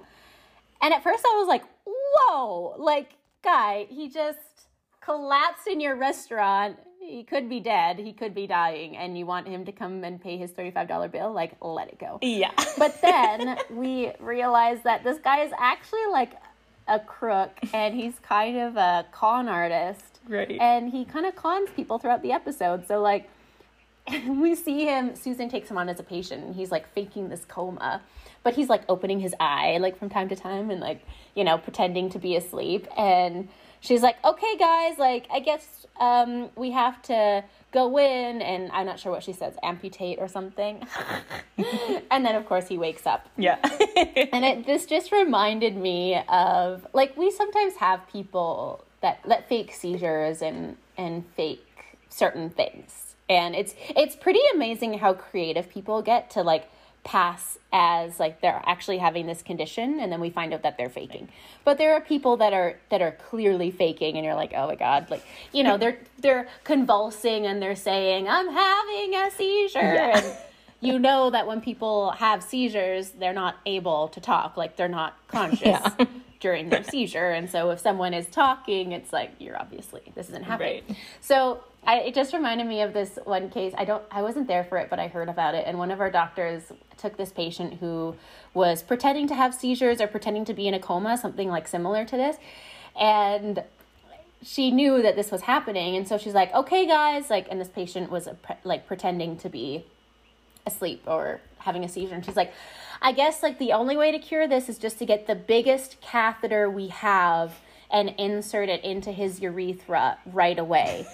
S3: And at first I was like, whoa, like, guy, he just collapsed in your restaurant. He could be dead. He could be dying. And you want him to come and pay his $35 bill? Like, let it go.
S2: Yeah.
S3: But then we realized that this guy is actually like a crook and he's kind of a con artist.
S2: Right.
S3: And he kind of cons people throughout the episode. So, like, we see him, Susan takes him on as a patient and he's like faking this coma. But he's like opening his eye like from time to time and like, you know, pretending to be asleep. And she's like, okay, guys, like, I guess um, we have to go in. And I'm not sure what she says, amputate or something. and then, of course, he wakes up.
S2: yeah.
S3: And it, this just reminded me of like we sometimes have people that that fake seizures and and fake certain things, and it's it's pretty amazing how creative people get to like pass as like they're actually having this condition and then we find out that they're faking. But there are people that are that are clearly faking and you're like oh my god like you know they're they're convulsing and they're saying i'm having a seizure. And you know that when people have seizures, they're not able to talk, like they're not conscious during their seizure. And so if someone is talking, it's like you're obviously this isn't happening.
S2: Right.
S3: So I, it just reminded me of this one case. I don't, I wasn't there for it, but I heard about it. And one of our doctors took this patient who was pretending to have seizures or pretending to be in a coma, something like similar to this, and she knew that this was happening and so she's like okay guys like and this patient was a pre- like pretending to be asleep or having a seizure and she's like i guess like the only way to cure this is just to get the biggest catheter we have and insert it into his urethra right away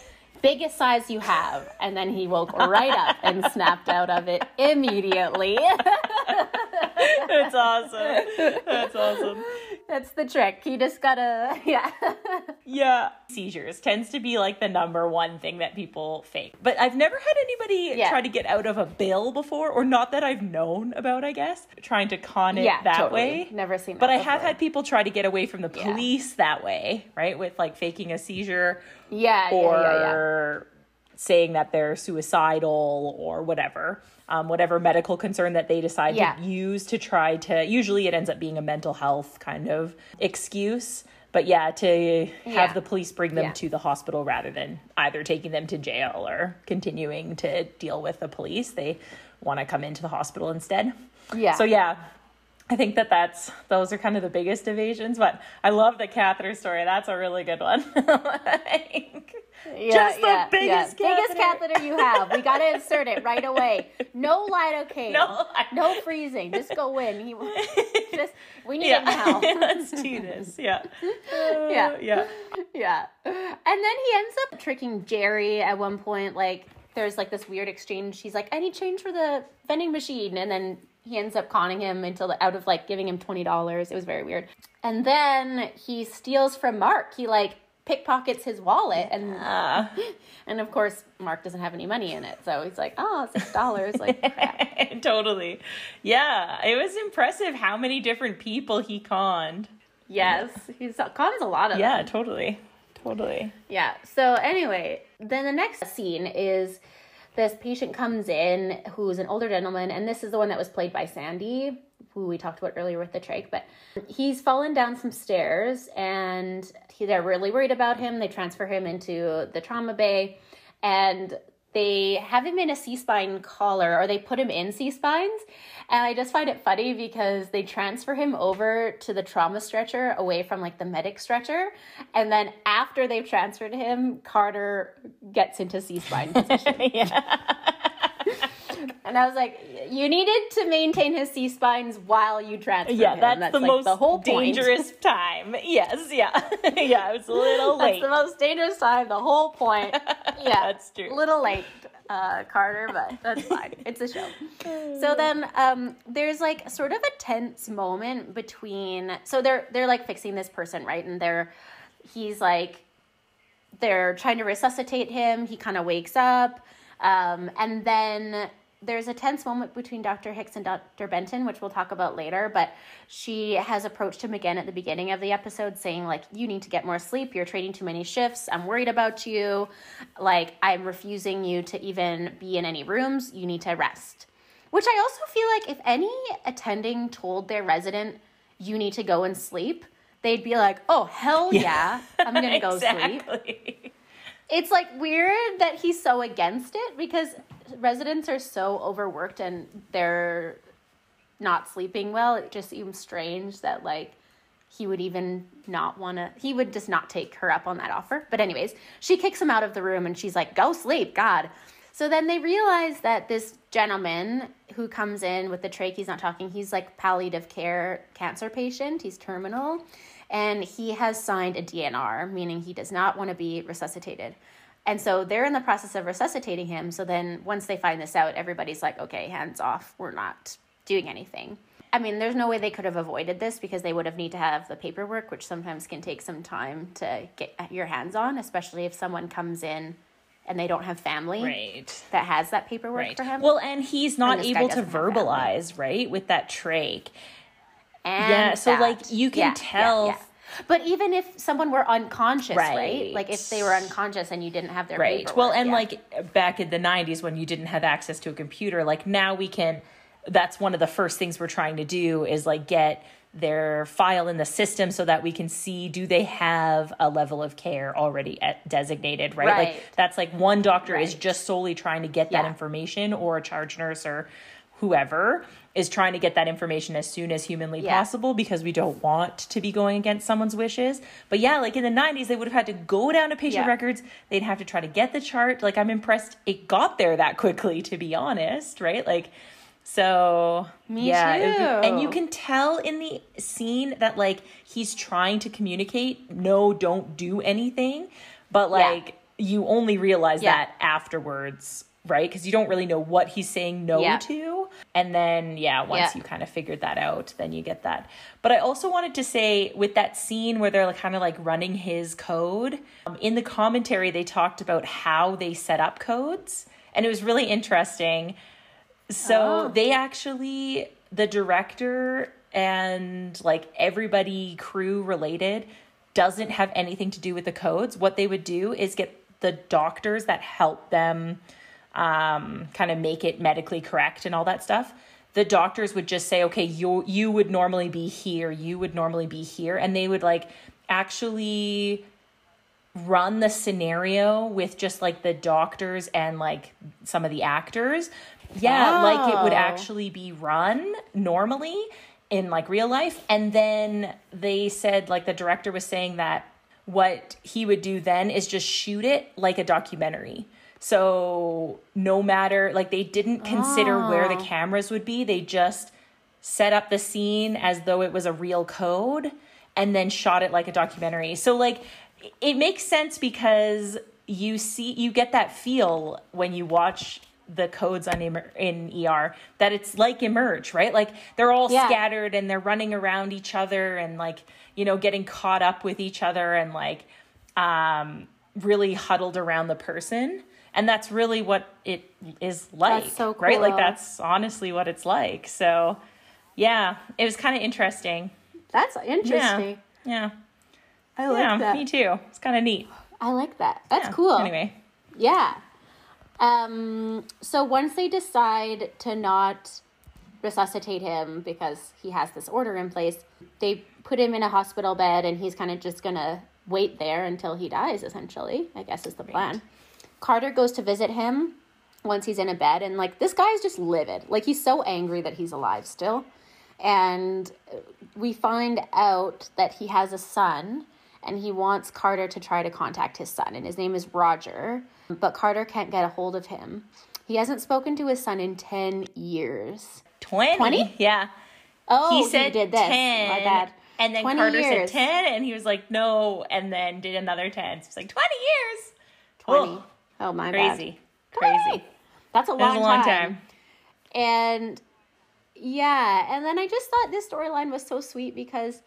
S3: biggest size you have and then he woke right up and snapped out of it immediately
S2: That's awesome. That's awesome.
S3: that's the trick you just gotta yeah
S2: Yeah. Seizures tends to be like the number one thing that people fake. But I've never had anybody
S3: Yeah.
S2: try to get out of a bill before, or not that I've known about, I guess, trying to con it
S3: yeah
S2: that
S3: totally.
S2: way.
S3: never seen that
S2: But I have had people try to get away from the
S3: Yeah.
S2: police that way, right? With like faking a seizure
S3: yeah yeah
S2: or
S3: yeah, yeah.
S2: saying that they're suicidal or whatever, um, whatever medical concern that they decide
S3: Yeah.
S2: to use to try to. Usually, it ends up being a mental health kind of excuse. But yeah, to have
S3: Yeah.
S2: the police bring them
S3: Yeah.
S2: to the hospital rather than either taking them to jail or continuing to deal with the police, they want to come into the hospital instead.
S3: Yeah.
S2: So yeah, I think that that's those are kind of the biggest evasions. But I love the catheter story. That's a really good one. Like,
S3: Yeah,
S2: just the
S3: yeah,
S2: biggest
S3: yeah. biggest
S2: catheter.
S3: catheter you have. We gotta insert it right away. No lidocaine.
S2: No
S3: No freezing. Just go in. He, just we need
S2: yeah,
S3: it now.
S2: let's do this. Yeah,
S3: Yeah.
S2: Uh, yeah.
S3: yeah. And then he ends up tricking Jerry at one point. Like there's like this weird exchange. He's like, I need change for the vending machine, and then he ends up conning him until out of like giving him twenty dollars. It was very weird. And then he steals from Mark. He like pickpockets his wallet and
S2: Uh,
S3: and of course Mark doesn't have any money in it. So he's like, Oh, six dollars. Like crap.
S2: totally. Yeah, it was impressive how many different people he conned.
S3: Yes. He's cons a lot of
S2: Yeah,
S3: them.
S2: totally. Totally.
S3: Yeah. So anyway, then the next scene is this patient comes in who's an older gentleman, and this is the one that was played by Sandy, who we talked about earlier with the trach. But he's fallen down some stairs, and he, they're really worried about him. They transfer him into the trauma bay, and they have him in a C spine collar, or they put him in C spines. And I just find it funny because they transfer him over to the trauma stretcher away from like the medic stretcher. And then after they've transferred him, Carter gets into C spine position. And I was like, you needed to maintain his C spines while you transfer
S2: Yeah,
S3: him.
S2: that's, the
S3: like,
S2: most
S3: the whole point.
S2: dangerous time. Yes, yeah. yeah, it was a little late.
S3: That's the most dangerous time. The whole point. Yeah,
S2: That's true.
S3: A little late, uh, Carter, but that's fine. It's a show. So then, um, there's like sort of a tense moment between. So they're they're like fixing this person, right? And they're he's like they're trying to resuscitate him. He kind of wakes up, um, and then there's a tense moment between Dr. Hicks and Dr. Benton, which we'll talk about later. But she has approached him again at the beginning of the episode, saying like, "You need to get more sleep. You're trading too many shifts. I'm worried about you. Like, I'm refusing you to even be in any rooms. You need to rest." Which I also feel like if any attending told their resident, "You need to go and sleep." They'd be like, "Oh hell yeah, I'm gonna go sleep." it's like weird that he's so against it because residents are so overworked and they're not sleeping well. It just seems strange that like he would even not want to he would just not take her up on that offer. But anyways, she kicks him out of the room and she's like, "Go sleep, god." So then they realize that this gentleman who comes in with the trach, he's not talking, he's like palliative care cancer patient, he's terminal, and he has signed a DNR, meaning he does not want to be resuscitated. And so they're in the process of resuscitating him. So then once they find this out, everybody's like, okay, hands off. We're not doing anything. I mean, there's no way they could have avoided this because they would have need to have the paperwork, which sometimes can take some time to get your hands on, especially if someone comes in and they don't have family
S2: Right.
S3: that has that paperwork
S2: Right.
S3: for him.
S2: Well, and he's not
S3: And
S2: able to
S3: doesn't have family.
S2: verbalize, right, with that trach.
S3: and
S2: yeah, so,
S3: that.
S2: like, you can tell-
S3: But even if someone were unconscious, right.
S2: Right.
S3: Like if they were unconscious and you didn't have their
S2: Right. Well, and
S3: yeah.
S2: like back in the 90s when you didn't have access to a computer, like now we can that's one of the first things we're trying to do is like get their file in the system so that we can see do they have a level of care already at, designated, right?
S3: Right.
S2: Like that's like one doctor is just solely trying to get that
S3: Yeah.
S2: information or a charge nurse or whoever is trying to get that information as soon as humanly
S3: Yeah.
S2: possible because we don't want to be going against someone's wishes. But yeah, like in the 90s, they would have had to go down to patient
S3: Yeah.
S2: records. They'd have to try to get the chart. Like, I'm impressed it got there that quickly, to be honest, right? Like, so
S3: Me
S2: yeah, be- and you can tell in the scene that like he's trying to communicate, no, don't do anything, but
S3: Yeah.
S2: like you only realize
S3: Yeah.
S2: that afterwards, right? Because you don't really know what he's saying no
S3: Yeah.
S2: to, and then yeah, once
S3: Yeah.
S2: you kind of figured that out, then you get that. But I also wanted to say with that scene where they're like kind of like running his code um, in the commentary, they talked about how they set up codes, and it was really interesting. So
S3: Oh.
S2: they actually, the director and like everybody crew related doesn't have anything to do with the codes. What they would do is get the doctors that help them um, kind of make it medically correct and all that stuff. The doctors would just say, okay, you you would normally be here, you would normally be here, and they would like actually run the scenario with just like the doctors and like some of the actors. Yeah, like it would
S3: Oh.
S2: actually be run normally in like real life. And then they said, like, the director was saying that what he would do then is just shoot it like a documentary. So no matter, like, they didn't consider where the cameras would be, they just set up the scene as though it was a real code and then shot it like a documentary. So like it makes sense because you see you get that feel when you watch the codes on Emer- in ER that it's like emerge, right? Like they're all
S3: Yeah.
S2: scattered and they're running around each other and like, you know, getting caught up with each other and like um really huddled around the person. And that's really what it is like.
S3: so
S2: Right? Like that's honestly what it's like. So yeah, it was kind of interesting.
S3: That's interesting.
S2: Yeah.
S3: I like
S2: yeah,
S3: that.
S2: me too. It's kind of neat.
S3: I like that. That's
S2: Yeah.
S3: cool.
S2: Anyway,
S3: Yeah. Um, so once they decide to not resuscitate him because he has this order in place, they put him in a hospital bed and he's kind of just gonna wait there until he dies, essentially, I guess is the plan. Carter goes to visit him once he's in a bed and like this guy is just livid. Like he's so angry that he's alive still. And we find out that he has a son and he wants Carter to try to contact his son and his name is Roger, but Carter can't get a hold of him. He hasn't spoken to his son in 10 years.
S2: 20?
S3: 20?
S2: Yeah.
S3: Oh,
S2: he said
S3: did this.
S2: 10.
S3: My bad.
S2: And then Carter
S3: years.
S2: said 10, and he was like, no, and then did another 10. So it's like 20 years.
S3: 20.
S2: Ugh,
S3: Oh, my bad.
S2: crazy. Crazy.
S3: That's a long,
S2: a long
S3: time.
S2: time.
S3: And yeah, and then I just thought this storyline was so sweet because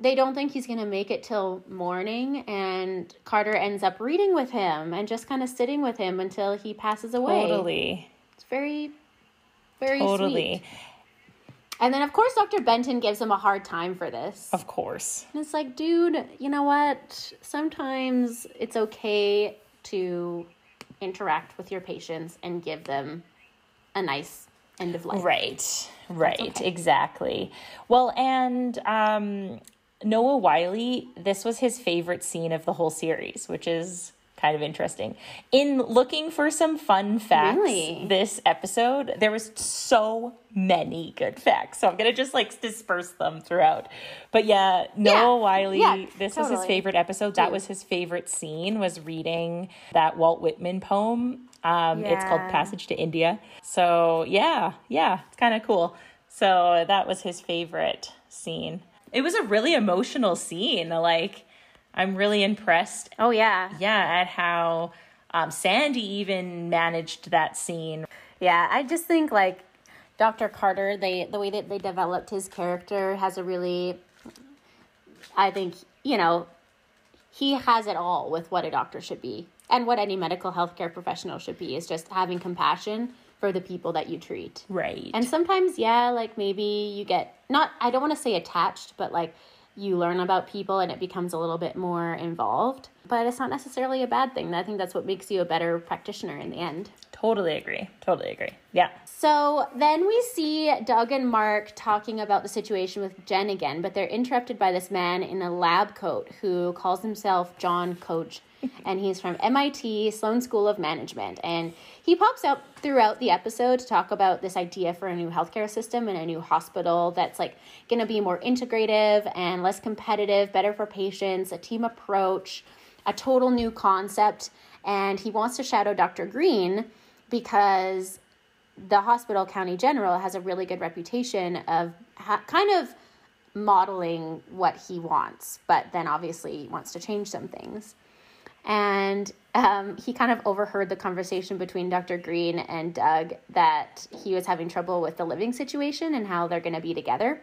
S3: they don't think he's going to make it till morning and Carter ends up reading with him and just kind of sitting with him until he passes away.
S2: Totally.
S3: It's very very
S2: Totally.
S3: sweet. And then of course Dr. Benton gives him a hard time for this.
S2: Of course.
S3: And it's like, dude, you know what? Sometimes it's okay to interact with your patients and give them a nice end of life.
S2: Right, right,
S3: okay.
S2: exactly. Well, and um, Noah Wyle, this was his favorite scene of the whole series, which is kind of interesting. In looking for some fun facts
S3: Really?
S2: this episode, there was so many good facts. So I'm going to just like disperse them throughout. But yeah, Noah
S3: Yeah,
S2: Wyle,
S3: yeah,
S2: this was his favorite episode. That
S3: Yeah.
S2: was his favorite scene was reading that Walt Whitman poem. Um, It's called Passage to India. So yeah, yeah, it's kind of cool. So that was his favorite scene. It was a really emotional scene. Like, I'm really impressed.
S3: Oh yeah.
S2: Yeah, at how um, Sandy even managed that scene.
S3: Yeah, I just think like Dr. Carter, they the way that they developed his character has a really I think, you know, he has it all with what a doctor should be and what any medical healthcare professional should be is just having compassion for the people that you treat.
S2: Right.
S3: And sometimes, yeah, like maybe you get not, I don't want to say attached, but like you learn about people and it becomes a little bit more involved. But it's not necessarily a bad thing. I think that's what makes you a better practitioner in the end.
S2: Totally agree. Totally agree. Yeah.
S3: So then we see Doug and Mark talking about the situation with Jen again, but they're interrupted by this man in a lab coat who calls himself John Coach, and he's from MIT Sloan School of Management. And he pops up throughout the episode to talk about this idea for a new healthcare system and a new hospital that's like going to be more integrative and less competitive, better for patients, a team approach, a total new concept. And he wants to shadow Dr. Green because the hospital county general has a really good reputation of ha- kind of modeling what he wants but then obviously wants to change some things and um, he kind of overheard the conversation between dr green and doug that he was having trouble with the living situation and how they're going to be together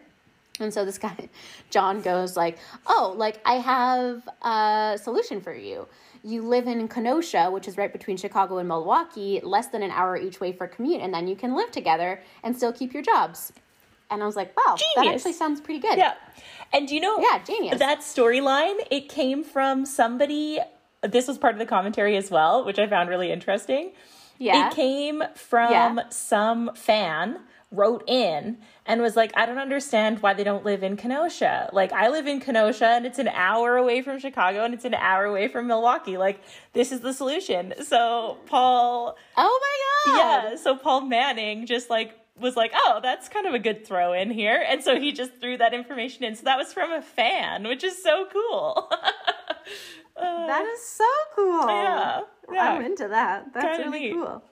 S3: and so this guy, John, goes like, "Oh, like I have a solution for you. You live in Kenosha, which is right between Chicago and Milwaukee, less than an hour each way for commute, and then you can live together and still keep your jobs." And I was like, "Wow, that actually sounds pretty good."
S2: Yeah. And do you know,
S3: Yeah, genius.
S2: That storyline, it came from somebody. This was part of the commentary as well, which I found really interesting.
S3: Yeah.
S2: It came from
S3: Yeah.
S2: some fan wrote in and was like, I don't understand why they don't live in Kenosha. Like, I live in Kenosha and it's an hour away from Chicago and it's an hour away from Milwaukee. Like, this is the solution. So, Paul,
S3: Oh my god.
S2: yeah, so Paul Manning just like was like, oh, that's kind of a good throw in here. And so he just threw that information in. So that was from a fan, which is so cool. Uh,
S3: That is so cool.
S2: Yeah, yeah.
S3: I'm into that. That's
S2: Kinda
S3: really
S2: neat.
S3: cool.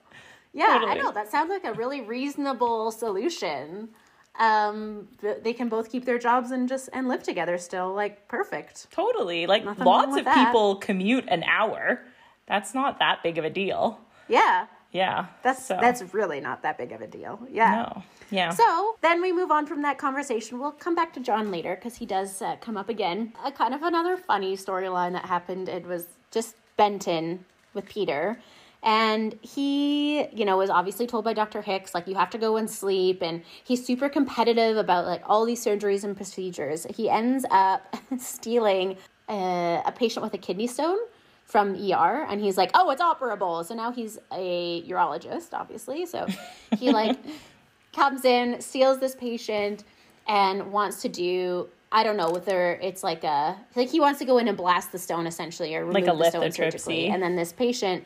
S3: Yeah,
S2: Totally.
S3: I know. That sounds like a really reasonable solution. Um, they can both keep their jobs and just and live together still. Like perfect.
S2: totally. Like
S3: Nothing
S2: lots of
S3: that.
S2: people commute an hour. That's not that big of a deal.
S3: Yeah,
S2: Yeah.
S3: that's
S2: so,
S3: that's really not that big of a deal. Yeah.
S2: no. Yeah.
S3: So then we move on from that conversation. We'll come back to John later because he does uh, come up again. A kind of another funny storyline that happened. It was just Benton with Peter. And he, you know, was obviously told by Dr. Hicks, like, you have to go and sleep. And he's super competitive about, like, all these surgeries and procedures. He ends up stealing a, a patient with a kidney stone from ER and he's like, "Oh, it's operable." So now he's a urologist, obviously. So he like comes in, steals this patient and wants to do I don't know whether it's like a like he wants to go in and blast the stone essentially or remove
S2: Like a
S3: the stone
S2: lithotripsy.
S3: surgically. And then this patient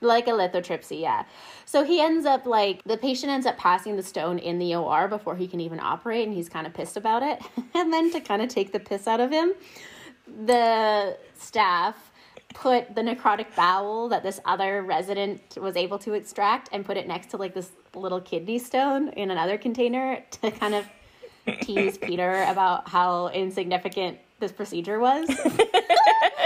S3: like a lithotripsy, yeah. So he ends up like the patient ends up passing the stone in the OR before he can even operate, and he's kind of pissed about it. and then to kind of take the piss out of him, the staff put the necrotic bowel that this other resident was able to extract and put it next to like this little kidney stone in another container to kind of tease Peter about how insignificant this procedure was.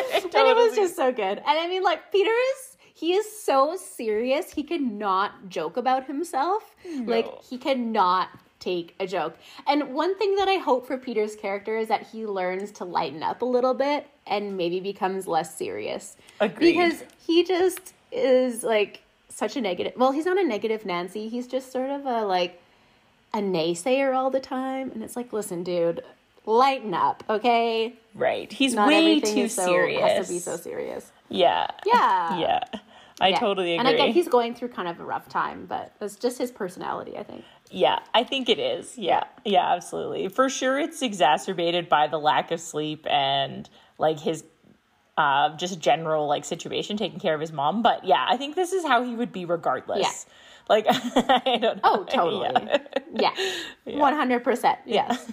S3: and it was just so good. And I mean, like, Peter is, he is so serious. He cannot joke about himself. Mm. Like, he cannot take a joke. And one thing that I hope for Peter's character is that he learns to lighten up a little bit and maybe becomes less serious.
S2: Agreed.
S3: Because he just is like such a negative. Well, he's not a negative Nancy. He's just sort of a like a naysayer all the time. And it's like, listen, dude, lighten up, okay?
S2: Right. He's
S3: Not
S2: way too
S3: so,
S2: serious.
S3: has to be so serious.
S2: Yeah.
S3: Yeah.
S2: Yeah. I
S3: Yeah.
S2: totally agree.
S3: And again, he's going through kind of a rough time, but it's just his personality, I think.
S2: Yeah, I think it is. Yeah, yeah, absolutely. For sure, it's exacerbated by the lack of sleep and like his uh, just general like situation taking care of his mom. But yeah, I think this is how he would be regardless.
S3: Yeah.
S2: Like, I don't know.
S3: Oh, totally.
S2: Yeah.
S3: Yeah. One hundred percent. Yes.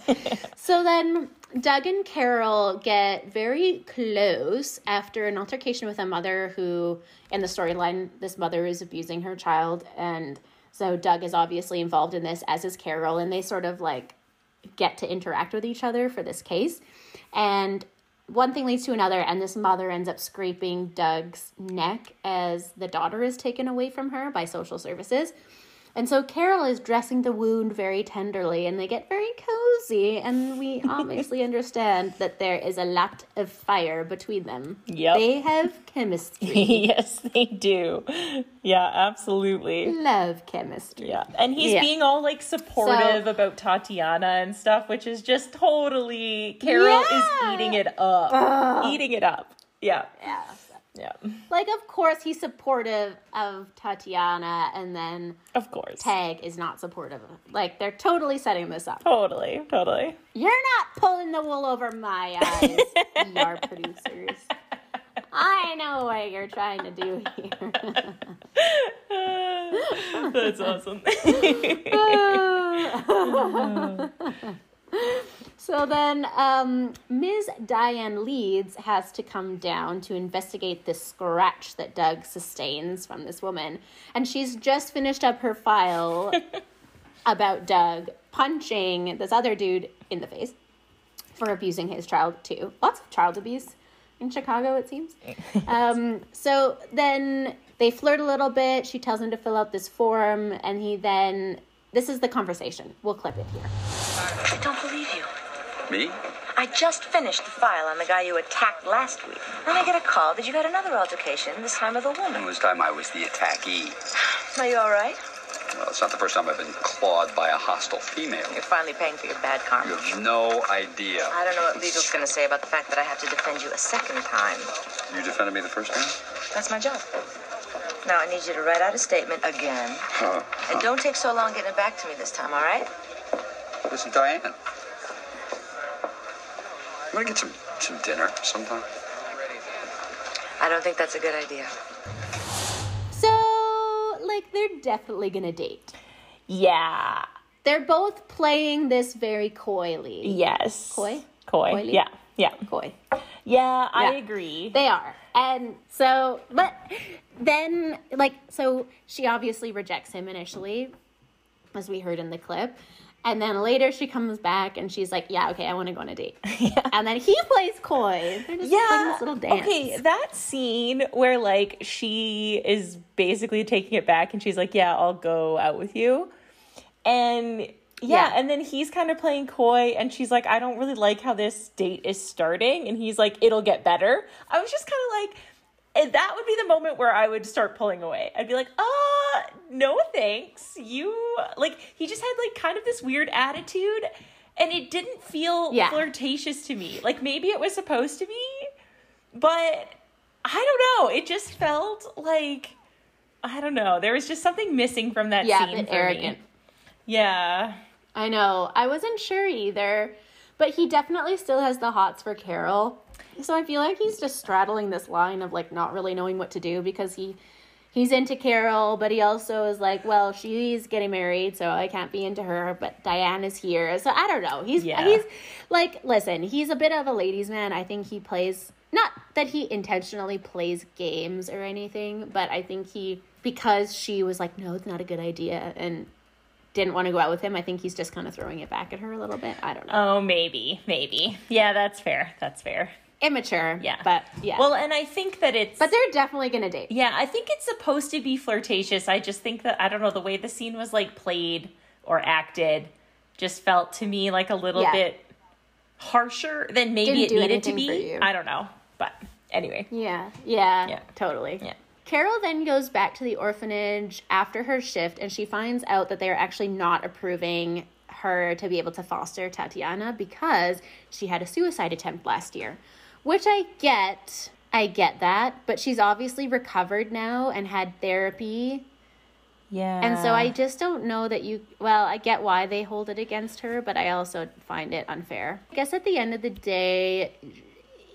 S3: so then Doug and Carol get very close after an altercation with a mother who in the storyline, this mother is abusing her child and so Doug is obviously involved in this, as is Carol, and they sort of like get to interact with each other for this case. And one thing leads to another, and this mother ends up scraping Doug's neck as the daughter is taken away from her by social services. And so Carol is dressing the wound very tenderly, and they get very cozy. And we obviously understand that there is a lot of fire between them.
S2: Yep.
S3: They have chemistry.
S2: yes, they do. Yeah, absolutely.
S3: Love chemistry.
S2: Yeah. And he's
S3: Yeah.
S2: being all like supportive
S3: So-
S2: about Tatiana and stuff, which is just totally Carol
S3: Yeah.
S2: is eating it up. Eating it up. Yeah.
S3: Yeah.
S2: Yeah.
S3: Like, of course, he's supportive of Tatiana, and then
S2: Of course.
S3: Tag is not supportive. of Like, they're totally setting this up.
S2: Totally. Totally.
S3: You're not pulling the wool over my eyes, ER producers. I know what you're trying to do here.
S2: That's awesome.
S3: so then, um, Ms. Diane Leeds has to come down to investigate this scratch that Doug sustains from this woman. And she's just finished up her file about Doug punching this other dude in the face for abusing his child, too. Lots of child abuse in Chicago, it seems. um, so then they flirt a little bit. She tells him to fill out this form, and he then. This is the conversation. We'll clip it here.
S8: I don't believe you.
S6: Me?
S8: I just finished the file on the guy you attacked last week. Then I get a call that you had another altercation, this time with a woman.
S6: This time I was the attackee.
S8: Are you all right?
S6: Well, it's not the first time I've been clawed by a hostile female.
S8: You're finally paying for your bad karma.
S6: You have no idea.
S8: I don't know what legal's going to say about the fact that I have to defend you a second time.
S6: You defended me the first time?
S8: That's my job. Now I need you to write out a statement again.
S6: Huh.
S8: And don't take so long getting it back to me this time, all right?
S6: Listen, Diane. You want to get some, some dinner sometime?
S8: I don't think that's a good idea.
S3: So, like, they're definitely gonna date.
S2: yeah.
S3: They're both playing this very coyly.
S2: Yes.
S3: Coy?
S2: Coy.
S3: Coyly?
S2: Yeah. Yeah.
S3: Coy.
S2: Yeah, I
S3: Yeah.
S2: agree.
S3: They are. And so, but then, like, so she obviously rejects him initially, as we heard in the clip. And then later she comes back and she's like, yeah, okay, I want to go on a date. And then he plays coy. They're just playing
S2: yeah.
S3: this little dance.
S2: Okay, that scene where like she is basically taking it back and she's like, "Yeah, I'll go out with you." And yeah,
S3: Yeah.
S2: and then he's kind of playing coy and she's like, "I don't really like how this date is starting." And he's like, "It'll get better." I was just kind of like and that would be the moment where I would start pulling away. I'd be like, "Uh, no thanks. You like he just had like kind of this weird attitude and it didn't feel
S3: Yeah.
S2: flirtatious to me. Like maybe it was supposed to be, but I don't know. It just felt like I don't know. There was just something missing from that
S3: Yeah,
S2: scene for
S3: arrogant.
S2: me. Yeah.
S3: I know. I wasn't sure either. But he definitely still has the hots for Carol. So I feel like he's just straddling this line of like not really knowing what to do because he he's into Carol, but he also is like, well, she's getting married, so I can't be into her, but Diane is here. So I don't know. He's
S2: Yeah.
S3: he's like listen, he's a bit of a ladies man. I think he plays not that he intentionally plays games or anything, but I think he because she was like, no, it's not a good idea, and didn't want to go out with him. I think he's just kind of throwing it back at her a little bit. I don't know.
S2: Oh, maybe, maybe. Yeah, that's fair. That's fair.
S3: Immature.
S2: Yeah.
S3: But yeah.
S2: Well, and I think that it's.
S3: but they're definitely gonna date.
S2: Yeah, I think it's supposed to be flirtatious. I just think that I don't know the way the scene was like played or acted just felt to me like a little
S3: Yeah.
S2: bit harsher than maybe
S3: Didn't
S2: it needed to be. I don't know, but anyway.
S3: Yeah, yeah,
S2: Yeah.
S3: totally.
S2: Yeah.
S3: Carol then goes back to the orphanage after her shift and she finds out that they are actually not approving her to be able to foster Tatiana because she had a suicide attempt last year. Which I get. I get that, but she's obviously recovered now and had therapy.
S2: Yeah.
S3: And so I just don't know that you well, I get why they hold it against her, but I also find it unfair. I guess at the end of the day,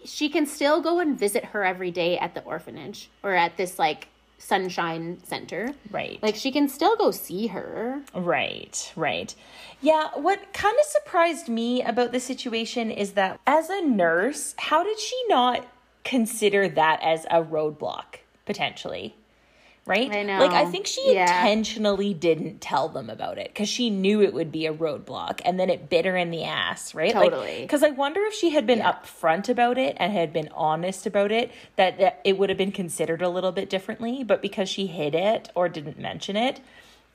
S3: she can still go and visit her every day at the orphanage or at this like sunshine center.
S2: Right.
S3: Like she can still go see her.
S2: Right, right. Yeah, what kind of surprised me about the situation is that as a nurse, how did she not consider that as a roadblock potentially? Right?
S3: I know.
S2: Like I think she
S3: Yeah.
S2: intentionally didn't tell them about it cuz she knew it would be a roadblock and then it bit her in the ass, right?
S3: Totally.
S2: cuz I wonder if she had been upfront about it and had been honest about it that, that it would have been considered a little bit differently, but because she hid it or didn't mention it,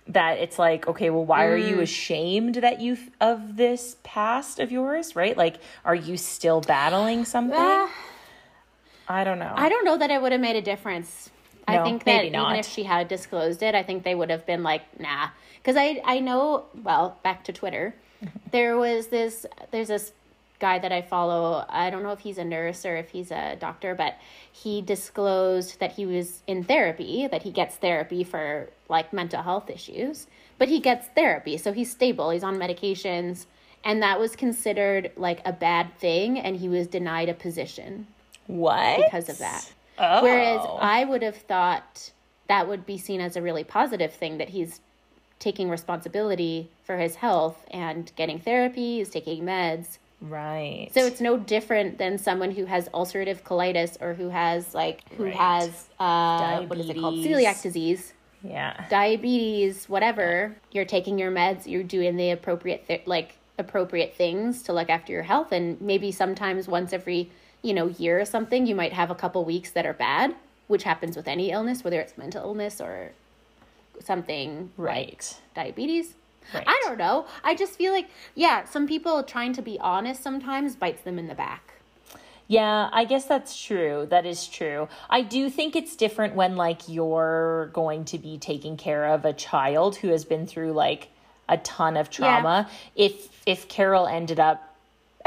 S2: that it's like okay well why are
S3: Mm.
S2: you ashamed that you of this past of yours right like are you still battling something
S3: Ah.
S2: i don't know
S3: I don't know that it would have made a difference. I
S2: No,
S3: think that even
S2: not.
S3: if she had disclosed it, I think they would have been like, nah. Because I I know well back to Twitter, there was this there's this guy that I follow. I don't know if he's a nurse or if he's a doctor, but he disclosed that he was in therapy, that he gets therapy for like mental health issues, but he gets therapy, so he's stable. He's on medications. And that was considered like a bad thing, and he was denied a position
S2: what
S3: because of that.
S2: Oh.
S3: Whereas I would have thought that would be seen as a really positive thing that he's taking responsibility for his health and getting therapy, he's taking meds.
S2: right
S3: So it's no different than someone who has ulcerative colitis or who has like who
S2: Right.
S3: has uh what is it called? Celiac disease,
S2: yeah
S3: diabetes, whatever. You're taking your meds, you're doing the appropriate th- like appropriate things to look after your health and maybe sometimes once every, you know, year or something you might have a couple weeks that are bad, which happens with any illness whether it's mental illness or something
S2: right
S3: diabetes.
S2: Right.
S3: I don't know. I just feel like yeah, some people trying to be honest sometimes bites them in the back.
S2: Yeah, I guess that's true. That is true. I do think it's different when like you're going to be taking care of a child who has been through like a ton of trauma. If if Carol ended up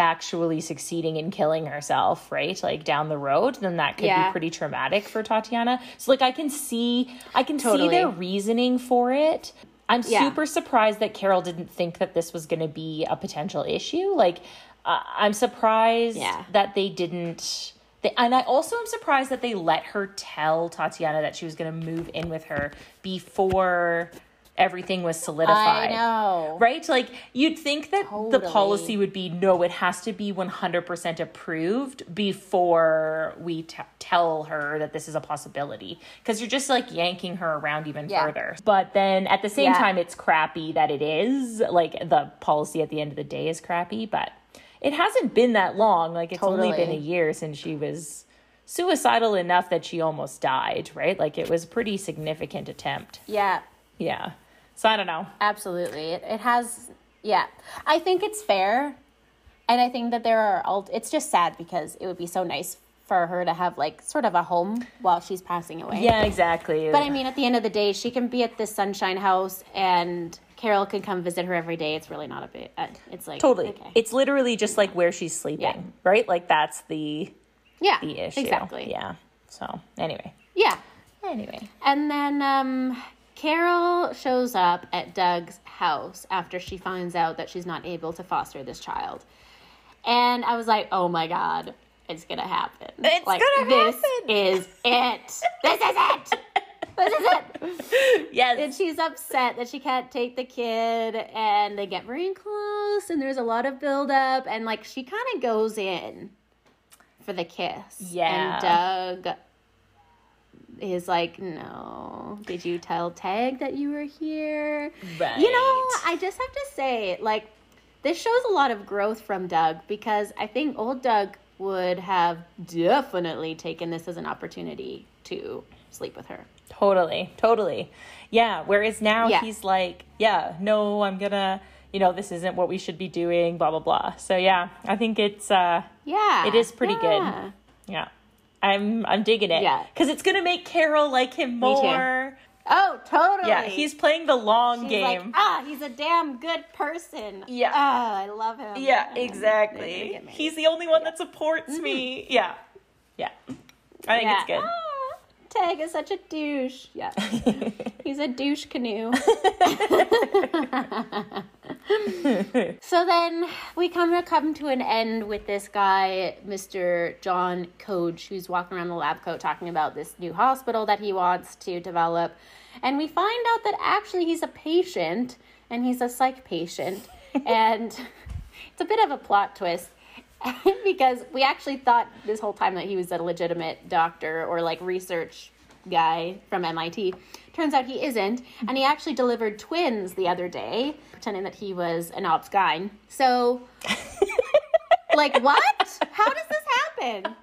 S2: actually succeeding in killing herself, right? Like down the road, then that could
S3: Yeah.
S2: be pretty traumatic for Tatiana. So like I can see I can see their reasoning for it. I'm
S3: Yeah.
S2: super surprised that Carol didn't think that this was going to be a potential issue. Like uh, I'm surprised
S3: Yeah.
S2: that they didn't they, and I also am surprised that they let her tell Tatiana that she was going to move in with her before everything was solidified.
S3: I know.
S2: Right? Like you'd think that the policy would be no, it has to be 100% approved before we t- tell her that this is a possibility because you're just like yanking her around even
S3: Yeah.
S2: further. But then at the same
S3: Yeah.
S2: time it's crappy that it is. Like the policy at the end of the day is crappy, but it hasn't been that long. Like it's only been a year since she was suicidal enough that she almost died, right? Like it was a pretty significant attempt.
S3: Yeah.
S2: Yeah. So I don't know.
S3: Absolutely. It, it has, yeah. I think it's fair. And I think that there are, alt- it's just sad because it would be so nice for her to have like sort of a home while she's passing away.
S2: Yeah, exactly.
S3: But I mean, at the end of the day, she can be at this sunshine house and Carol can come visit her every day. It's really not a bit, uh, it's like,
S2: totally.
S3: okay.
S2: It's literally just like where she's sleeping,
S3: Yeah.
S2: right? Like that's the
S3: yeah,
S2: the issue.
S3: exactly.
S2: Yeah. So anyway.
S3: Yeah.
S2: Anyway.
S3: And then um, Carol shows up at Doug's house after she finds out that she's not able to foster this child. And I was like, oh my God, it's to happen.
S2: It's
S3: like,
S2: gonna
S3: this
S2: happen.
S3: is it. This is it. This is it.
S2: Yes.
S3: And she's upset that she can't take the kid, and they get very close, and there's a lot of buildup, and like she kind of goes in for the kiss.
S2: Yeah.
S3: And Doug is like, no. Did you tell Tag that you were here?
S2: Right.
S3: You know, I just have to say, like, this shows a lot of growth from Doug because I think old Doug would have definitely taken this as an opportunity to sleep with her.
S2: Totally, totally. Yeah. Whereas now
S3: Yeah.
S2: he's like, yeah, no, I'm gonna, you know, this isn't what we should be doing, blah, blah, blah. So yeah, I think it's, uh,
S3: Yeah.
S2: It is pretty good.
S3: yeah.
S2: Yeah. I'm, I'm digging it.
S3: Yeah.
S2: Cause it's gonna make Carol like him more.
S3: Oh, totally.
S2: Yeah. He's playing the long
S3: She's
S2: game.
S3: like, ah, he's a damn good person.
S2: Yeah.
S3: Ah, I love him.
S2: yeah,
S3: And
S2: exactly. He's the only one that supports me. Yeah. Yeah. I think it's good.
S3: Ah, Tag is such a douche. Yeah. He's a douche canoe. so then we come to come to an end with this guy, Mr. John Coach, who's walking around the lab coat talking about this new hospital that he wants to develop. And we find out that actually he's a patient and he's a psych patient. and it's a bit of a plot twist because we actually thought this whole time that he was a legitimate doctor or like research guy from MIT. Turns out he isn't, and he actually delivered twins the other day, pretending that he was an obs gyne. So, like, what? How does this happen?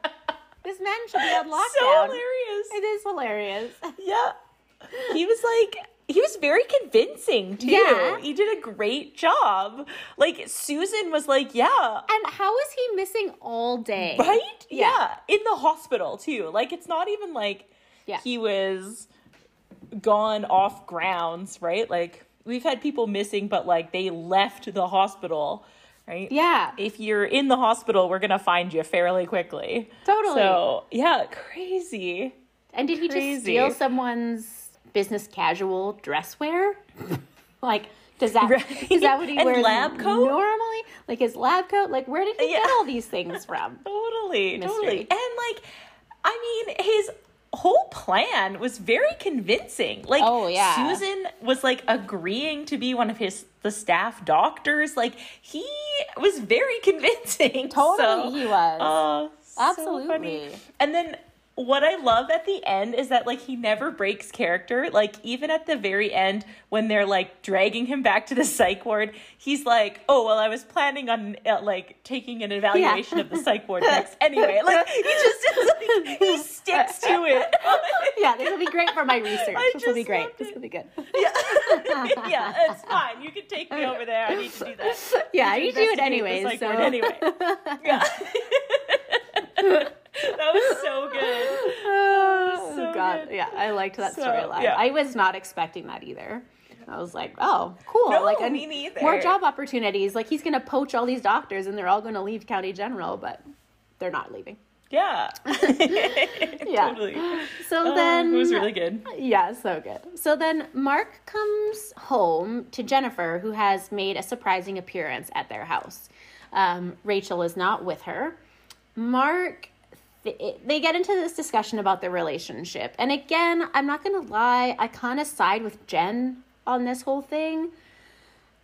S3: This man should be on lockdown.
S2: So hilarious.
S3: It is hilarious.
S2: Yeah. He was like he was very convincing too.
S3: Yeah.
S2: He did a great job. Like Susan was like, "Yeah,
S3: And how is he missing all day?
S2: right?
S3: Yeah.
S2: In the hospital too. Like it's not even like
S3: Yeah.
S2: he was gone off grounds, right? Like we've had people missing but like they left the hospital, right?
S3: Yeah.
S2: If you're in the hospital, we're going to find you fairly quickly.
S3: Totally.
S2: So, yeah, crazy.
S3: And did he just steal someone's business casual dress wear? like, does that
S2: Right.
S3: is that what he
S2: And
S3: wears
S2: lab coat?
S3: normally? Like his lab coat? Like, where did he
S2: Yeah.
S3: get all these things from?
S2: Totally,
S3: Mystery.
S2: totally. And like, I mean, his whole plan was very convincing. Like,
S3: Oh, yeah.
S2: Susan was like agreeing to be one of his the staff doctors. Like, he was very convincing.
S3: Totally,
S2: So,
S3: he was.
S2: uh, so
S3: Absolutely.
S2: funny. And then what I love at the end is that like he never breaks character. Like even at the very end when they're like dragging him back to the psych ward, he's like, "Oh well, I was planning on uh, like taking an evaluation of the psych ward next anyway." Like he just is like he sticks to it.
S3: Yeah, this will be great for my research.
S2: I
S3: this will be great. This will be good.
S2: yeah, yeah, it's fine. You can take me over there. I need to do that.
S3: Yeah, you do it anyways. So.
S2: anyway. Yeah. that was so good.
S3: Oh
S2: So
S3: god,
S2: good.
S3: yeah, I liked that
S2: So,
S3: storyline.
S2: yeah.
S3: I was not expecting that either. I was like, oh, cool.
S2: No,
S3: like,
S2: me neither.
S3: More job opportunities. Like, he's gonna poach all these doctors, and they're all gonna leave County General, but they're not leaving.
S2: Yeah.
S3: Yeah.
S2: totally.
S3: So
S2: Oh,
S3: then
S2: it was really good.
S3: Yeah, so good. So then Mark comes home to Jennifer, who has made a surprising appearance at their house. Um, Rachel is not with her. Mark, they get into this discussion about their relationship. And again, I'm not going to lie, I kind of side with Jen on this whole thing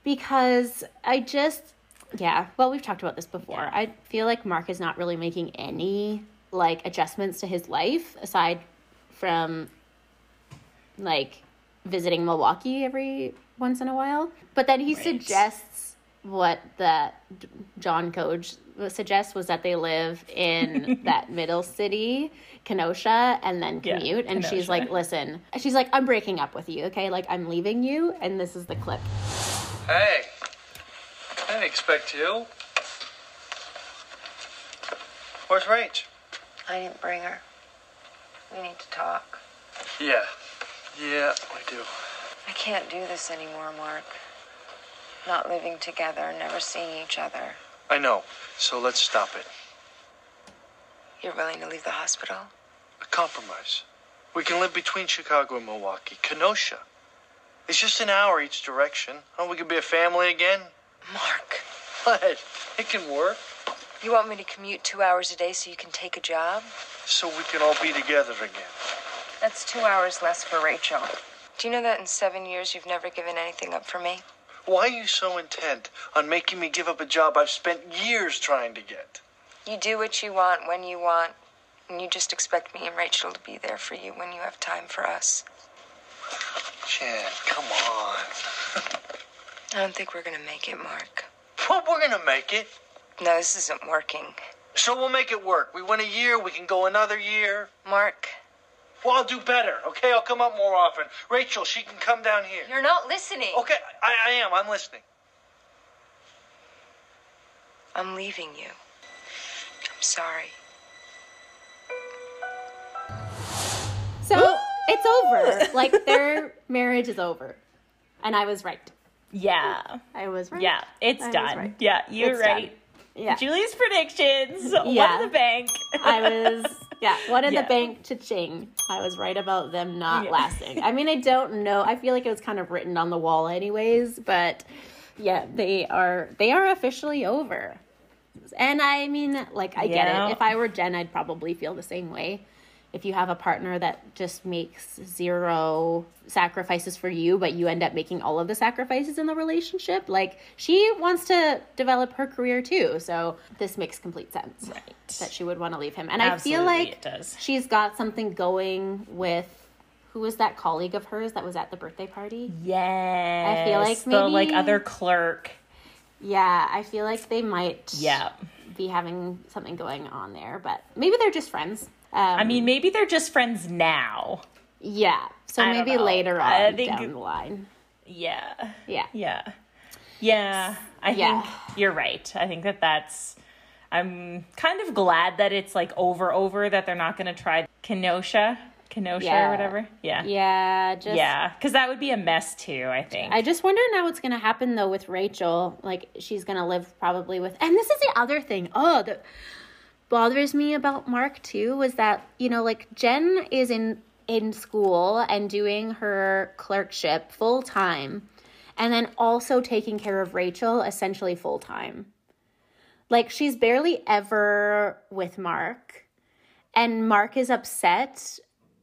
S3: because I just, yeah, well, we've talked about this before. I feel like Mark is not really making any like adjustments to his life aside from like visiting Milwaukee every once in a while. But then he
S2: Right.
S3: suggests what that John Coach suggests was that they live in that middle city, Kenosha, and then
S2: Yeah,
S3: commute. and she's like, listen, she's like, I'm breaking up with you, okay? Like, I'm leaving you. And this is the clip.
S9: Hey, I didn't expect you. Where's Rach?
S8: I didn't bring her. We need to talk.
S9: Yeah, yeah, we do.
S8: I can't do this anymore, Mark. Not living together, never seeing each other.
S9: I know, so let's stop it.
S8: You're willing to leave the hospital?
S9: A compromise. We can live between Chicago and Milwaukee, Kenosha. It's just an hour each direction. Oh, we could be a family again.
S8: Mark,
S9: What? It can work.
S8: you want me to commute two hours a day so you can take a job?
S9: So we can all be together again.
S8: That's two hours less for Rachel. Do you know that in seven years you've never given anything up for me?
S9: Why are you so intent on making me give up a job I've spent years trying to get?
S8: You do what you want when you want, and you just expect me and Rachel to be there for you when you have time for us.
S9: Jen, come on.
S8: I don't think we're gonna make it, Mark.
S9: Well, we're gonna make it.
S8: No, this isn't working.
S9: So we'll make it work. We win a year, we can go another year.
S8: Mark,
S9: Well, I'll do better, okay? I'll come up more often. Rachel, she can come down here.
S8: you're not listening.
S9: Okay, I, I am. I'm listening.
S8: I'm leaving you. I'm sorry.
S3: So it's over. Like their marriage is over. And I was right.
S2: Yeah.
S3: I was right.
S2: Yeah, it's
S3: I
S2: done.
S3: right.
S2: Yeah, you're
S3: It's done.
S2: right.
S3: Yeah.
S2: Julie's predictions. One
S3: Yeah.
S2: in the bank.
S3: I was yeah, one in
S2: Yeah.
S3: the bank to ching. I was right about them not
S2: Yeah.
S3: lasting. I mean, I don't know. I feel like it was kind of written on the wall anyways, but yeah, they are they are officially over. And I mean, like I get it. If I were Jen, I'd probably feel the same way. If you have a partner that just makes zero sacrifices for you, but you end up making all of the sacrifices in the relationship, like she wants to develop her career too. So this makes complete sense
S2: Right.
S3: that she would want to leave him. And I feel like she's got something going with who was that colleague of hers that was at the birthday party?
S2: Yes.
S3: I feel like maybe
S2: the like other clerk.
S3: Yeah, I feel like they might
S2: Yeah.
S3: be having something going on there, but maybe they're just friends. Um,
S2: I mean, maybe they're just friends now.
S3: yeah. So
S2: I
S3: maybe later on
S2: I think-
S3: down the line.
S2: Yeah.
S3: Yeah.
S2: Yeah. Yeah. I
S3: Yeah.
S2: think you're right. I think that that's. I'm kind of glad that it's like over, over that they're not going to try Kenosha, Kenosha
S3: Yeah.
S2: or whatever. Yeah.
S3: Yeah, just
S2: Yeah. Because that would be a mess too, I think.
S3: I just wonder now what's going to happen though with Rachel. Like she's going to live probably with And this is the other thing. Oh, that bothers me about Mark too was that, you know, like Jen is in in school and doing her clerkship full time and then also taking care of Rachel essentially full time. Like she's barely ever with Mark and Mark is upset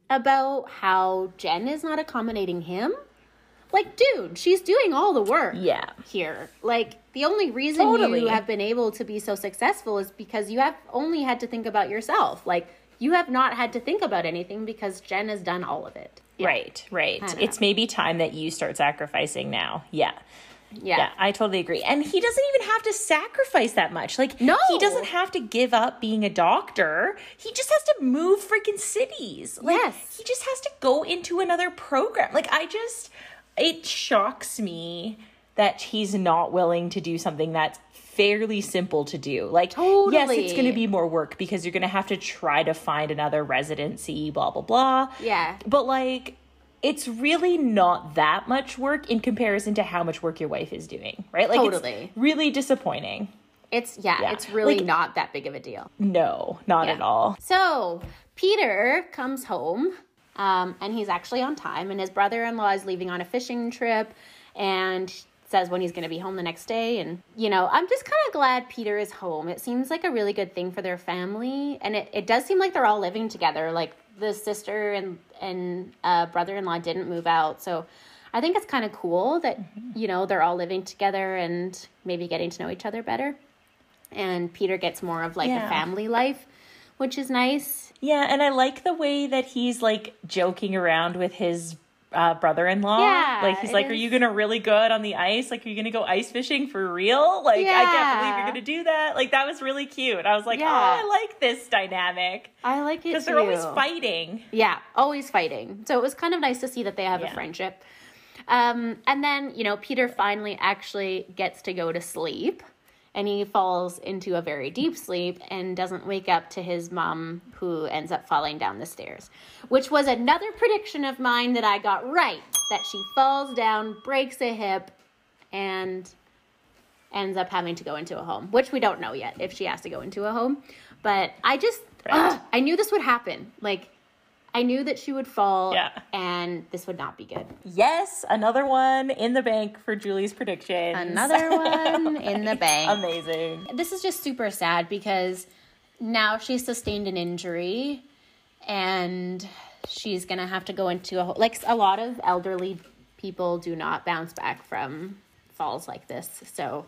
S3: about how Jen is not accommodating him. Like, dude, she's doing all the work
S2: yeah.
S3: here. Like, the only reason
S2: Totally.
S3: you have been able to be so successful is because you have only had to think about yourself. Like, you have not had to think about anything because Jen has done all of it. Yeah.
S2: Right, right. It's maybe time that you start sacrificing now. Yeah.
S3: Yeah.
S2: Yeah, I totally agree. And he doesn't even have to sacrifice that much. Like,
S3: No.
S2: he doesn't have to give up being a doctor. He just has to move freaking cities. Like,
S3: Yes.
S2: he just has to go into another program. Like, I just, it shocks me that he's not willing to do something that's fairly simple to do. Like, yes, it's going to be more work because you're going to have to try to find another residency, blah, blah, blah.
S3: Yeah.
S2: But, like, it's really not that much work in comparison to how much work your wife is doing, right? Like
S3: Totally.
S2: it's really disappointing.
S3: It's, yeah,
S2: Yeah.
S3: it's really
S2: Like-
S3: not that big of a deal.
S2: No, not
S3: Yeah.
S2: at all.
S3: So Peter comes home, um, and he's actually on time, and his brother-in-law is leaving on a fishing trip, and says when he's going to be home the next day. And you know, I'm just kind of glad Peter is home. It seems like a really good thing for their family, and it, it does seem like they're all living together. Like the sister and and uh, brother-in-law didn't move out, so. I think it's kind of cool that you know they're all living together and maybe getting to know each other better. And Peter gets more of like
S2: Yeah.
S3: a family life, which is nice.
S2: Yeah, and I like the way that he's like joking around with his uh, brother-in-law.
S3: Yeah,
S2: like he's like, "Are you gonna really good on the ice? Like, are you gonna go ice fishing for real? Like, I can't believe you're gonna do that. Like, that was really cute. I was like,
S3: Yeah.
S2: oh, I like this dynamic
S3: I like it
S2: because they're always fighting.
S3: Yeah, always fighting. So it was kind of nice to see that they have
S2: Yeah.
S3: a friendship. Um, and then, you know, Peter finally actually gets to go to sleep and he falls into a very deep sleep and doesn't wake up to his mom who ends up falling down the stairs, which was another prediction of mine that I got right that she falls down, breaks a hip, and ends up having to go into a home, which we don't know yet if she has to go into a home. But I just,
S2: Right.
S3: ugh, I knew this would happen. Like, I knew that she would fall
S2: Yeah.
S3: and this would not be good.
S2: Yes, another one in the bank for Julie's prediction.
S3: Another one in the bank.
S2: Amazing.
S3: This is just super sad because now she's sustained an injury and she's going to have to go into a, like a lot of elderly people do not bounce back from falls like this. So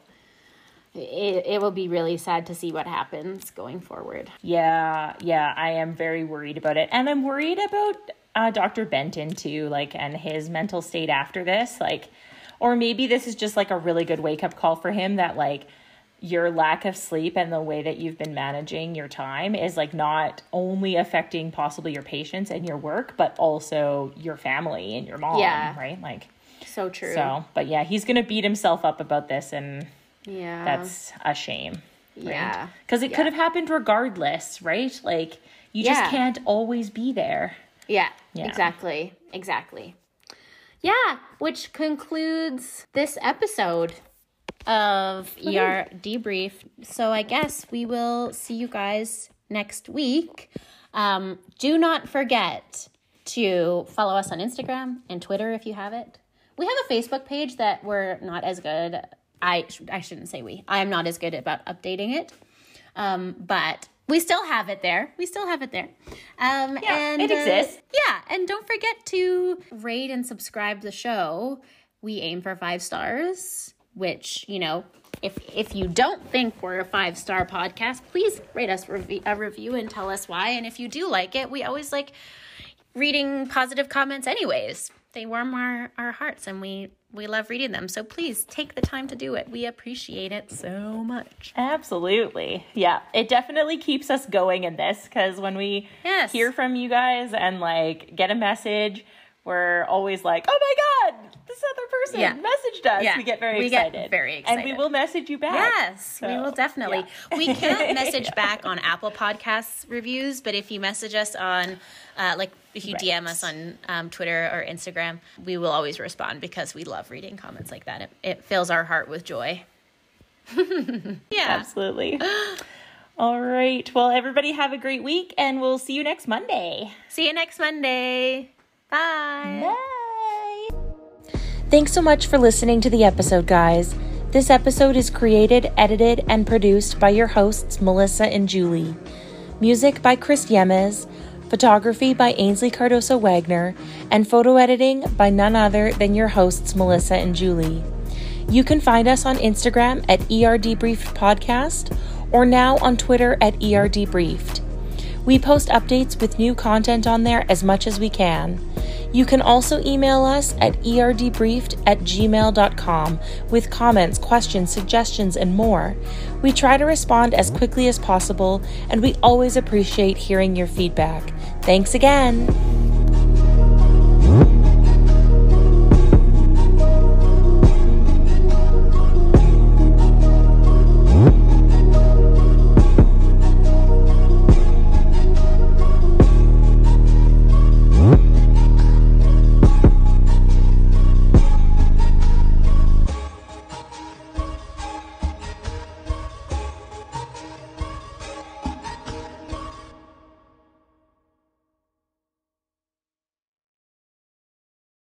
S3: it, it will be really sad to see what happens going forward.
S2: Yeah, yeah, I am very worried about it. And I'm worried about uh, Dr. Benton too, like, and his mental state after this. Like, or maybe this is just like a really good wake up call for him that, like, your lack of sleep and the way that you've been managing your time is like not only affecting possibly your patients and your work, but also your family and your mom,
S3: Yeah.
S2: right? Like,
S3: So true.
S2: so, but yeah, he's going to beat himself up about this, and
S3: yeah.
S2: that's a shame.
S3: yeah.
S2: Because it
S3: Yeah.
S2: could have happened regardless, right? Like, you
S3: Yeah.
S2: just can't always be there.
S3: Yeah,
S2: Yeah.
S3: exactly. Exactly. Yeah, which concludes this episode of ER Debrief. So I guess we will see you guys next week. Um, do not forget to follow us on Instagram and Twitter if you have it. We have a Facebook page that we're not as good. I sh- I shouldn't say we. I am not as good about updating it. Um, but we still have it there. We still have it there. Um,
S2: Yeah,
S3: and,
S2: it
S3: uh,
S2: exists.
S3: yeah, and don't forget to rate and subscribe the show. We aim for five stars, which you know, if if you don't think we're a five star podcast, please rate us rev- a review and tell us why. And if you do like it, we always like reading positive comments. Anyways, they warm our our hearts, and we we love reading them. So please take the time to do it. We appreciate it so much.
S2: Absolutely. Yeah. It definitely keeps us going in this because when we
S3: Yes.
S2: hear from you guys and like get a message, we're always like, oh my God, this other person
S3: Yeah.
S2: messaged us.
S3: Yeah.
S2: We get very
S3: We get
S2: excited. And we will message you back.
S3: Yes, we will definitely.
S2: yeah.
S3: We can't message back on Apple Podcasts reviews, but if you message us on, uh, like, if you DM us on um, Twitter or Instagram, we will always respond because we love reading comments like that. It, it fills our heart with joy. yeah.
S2: Absolutely. All right. Well, everybody have a great week and we'll see you next Monday.
S3: See you next Monday. Bye.
S2: Bye.
S1: Thanks so much for listening to the episode, guys. This episode is created, edited, and produced by your hosts, Melissa and Julie. Music by Chris Yemes, photography by Ainsley Cardoso Wagner, and photo editing by none other than your hosts, Melissa and Julie. You can find us on Instagram at ER Podcast or now on Twitter at ER Debriefed. We post updates with new content on there as much as we can. You can also email us at erdbriefed at gmail.com with comments, questions, suggestions, and more. We try to respond as quickly as possible, and we always appreciate hearing your feedback. Thanks again!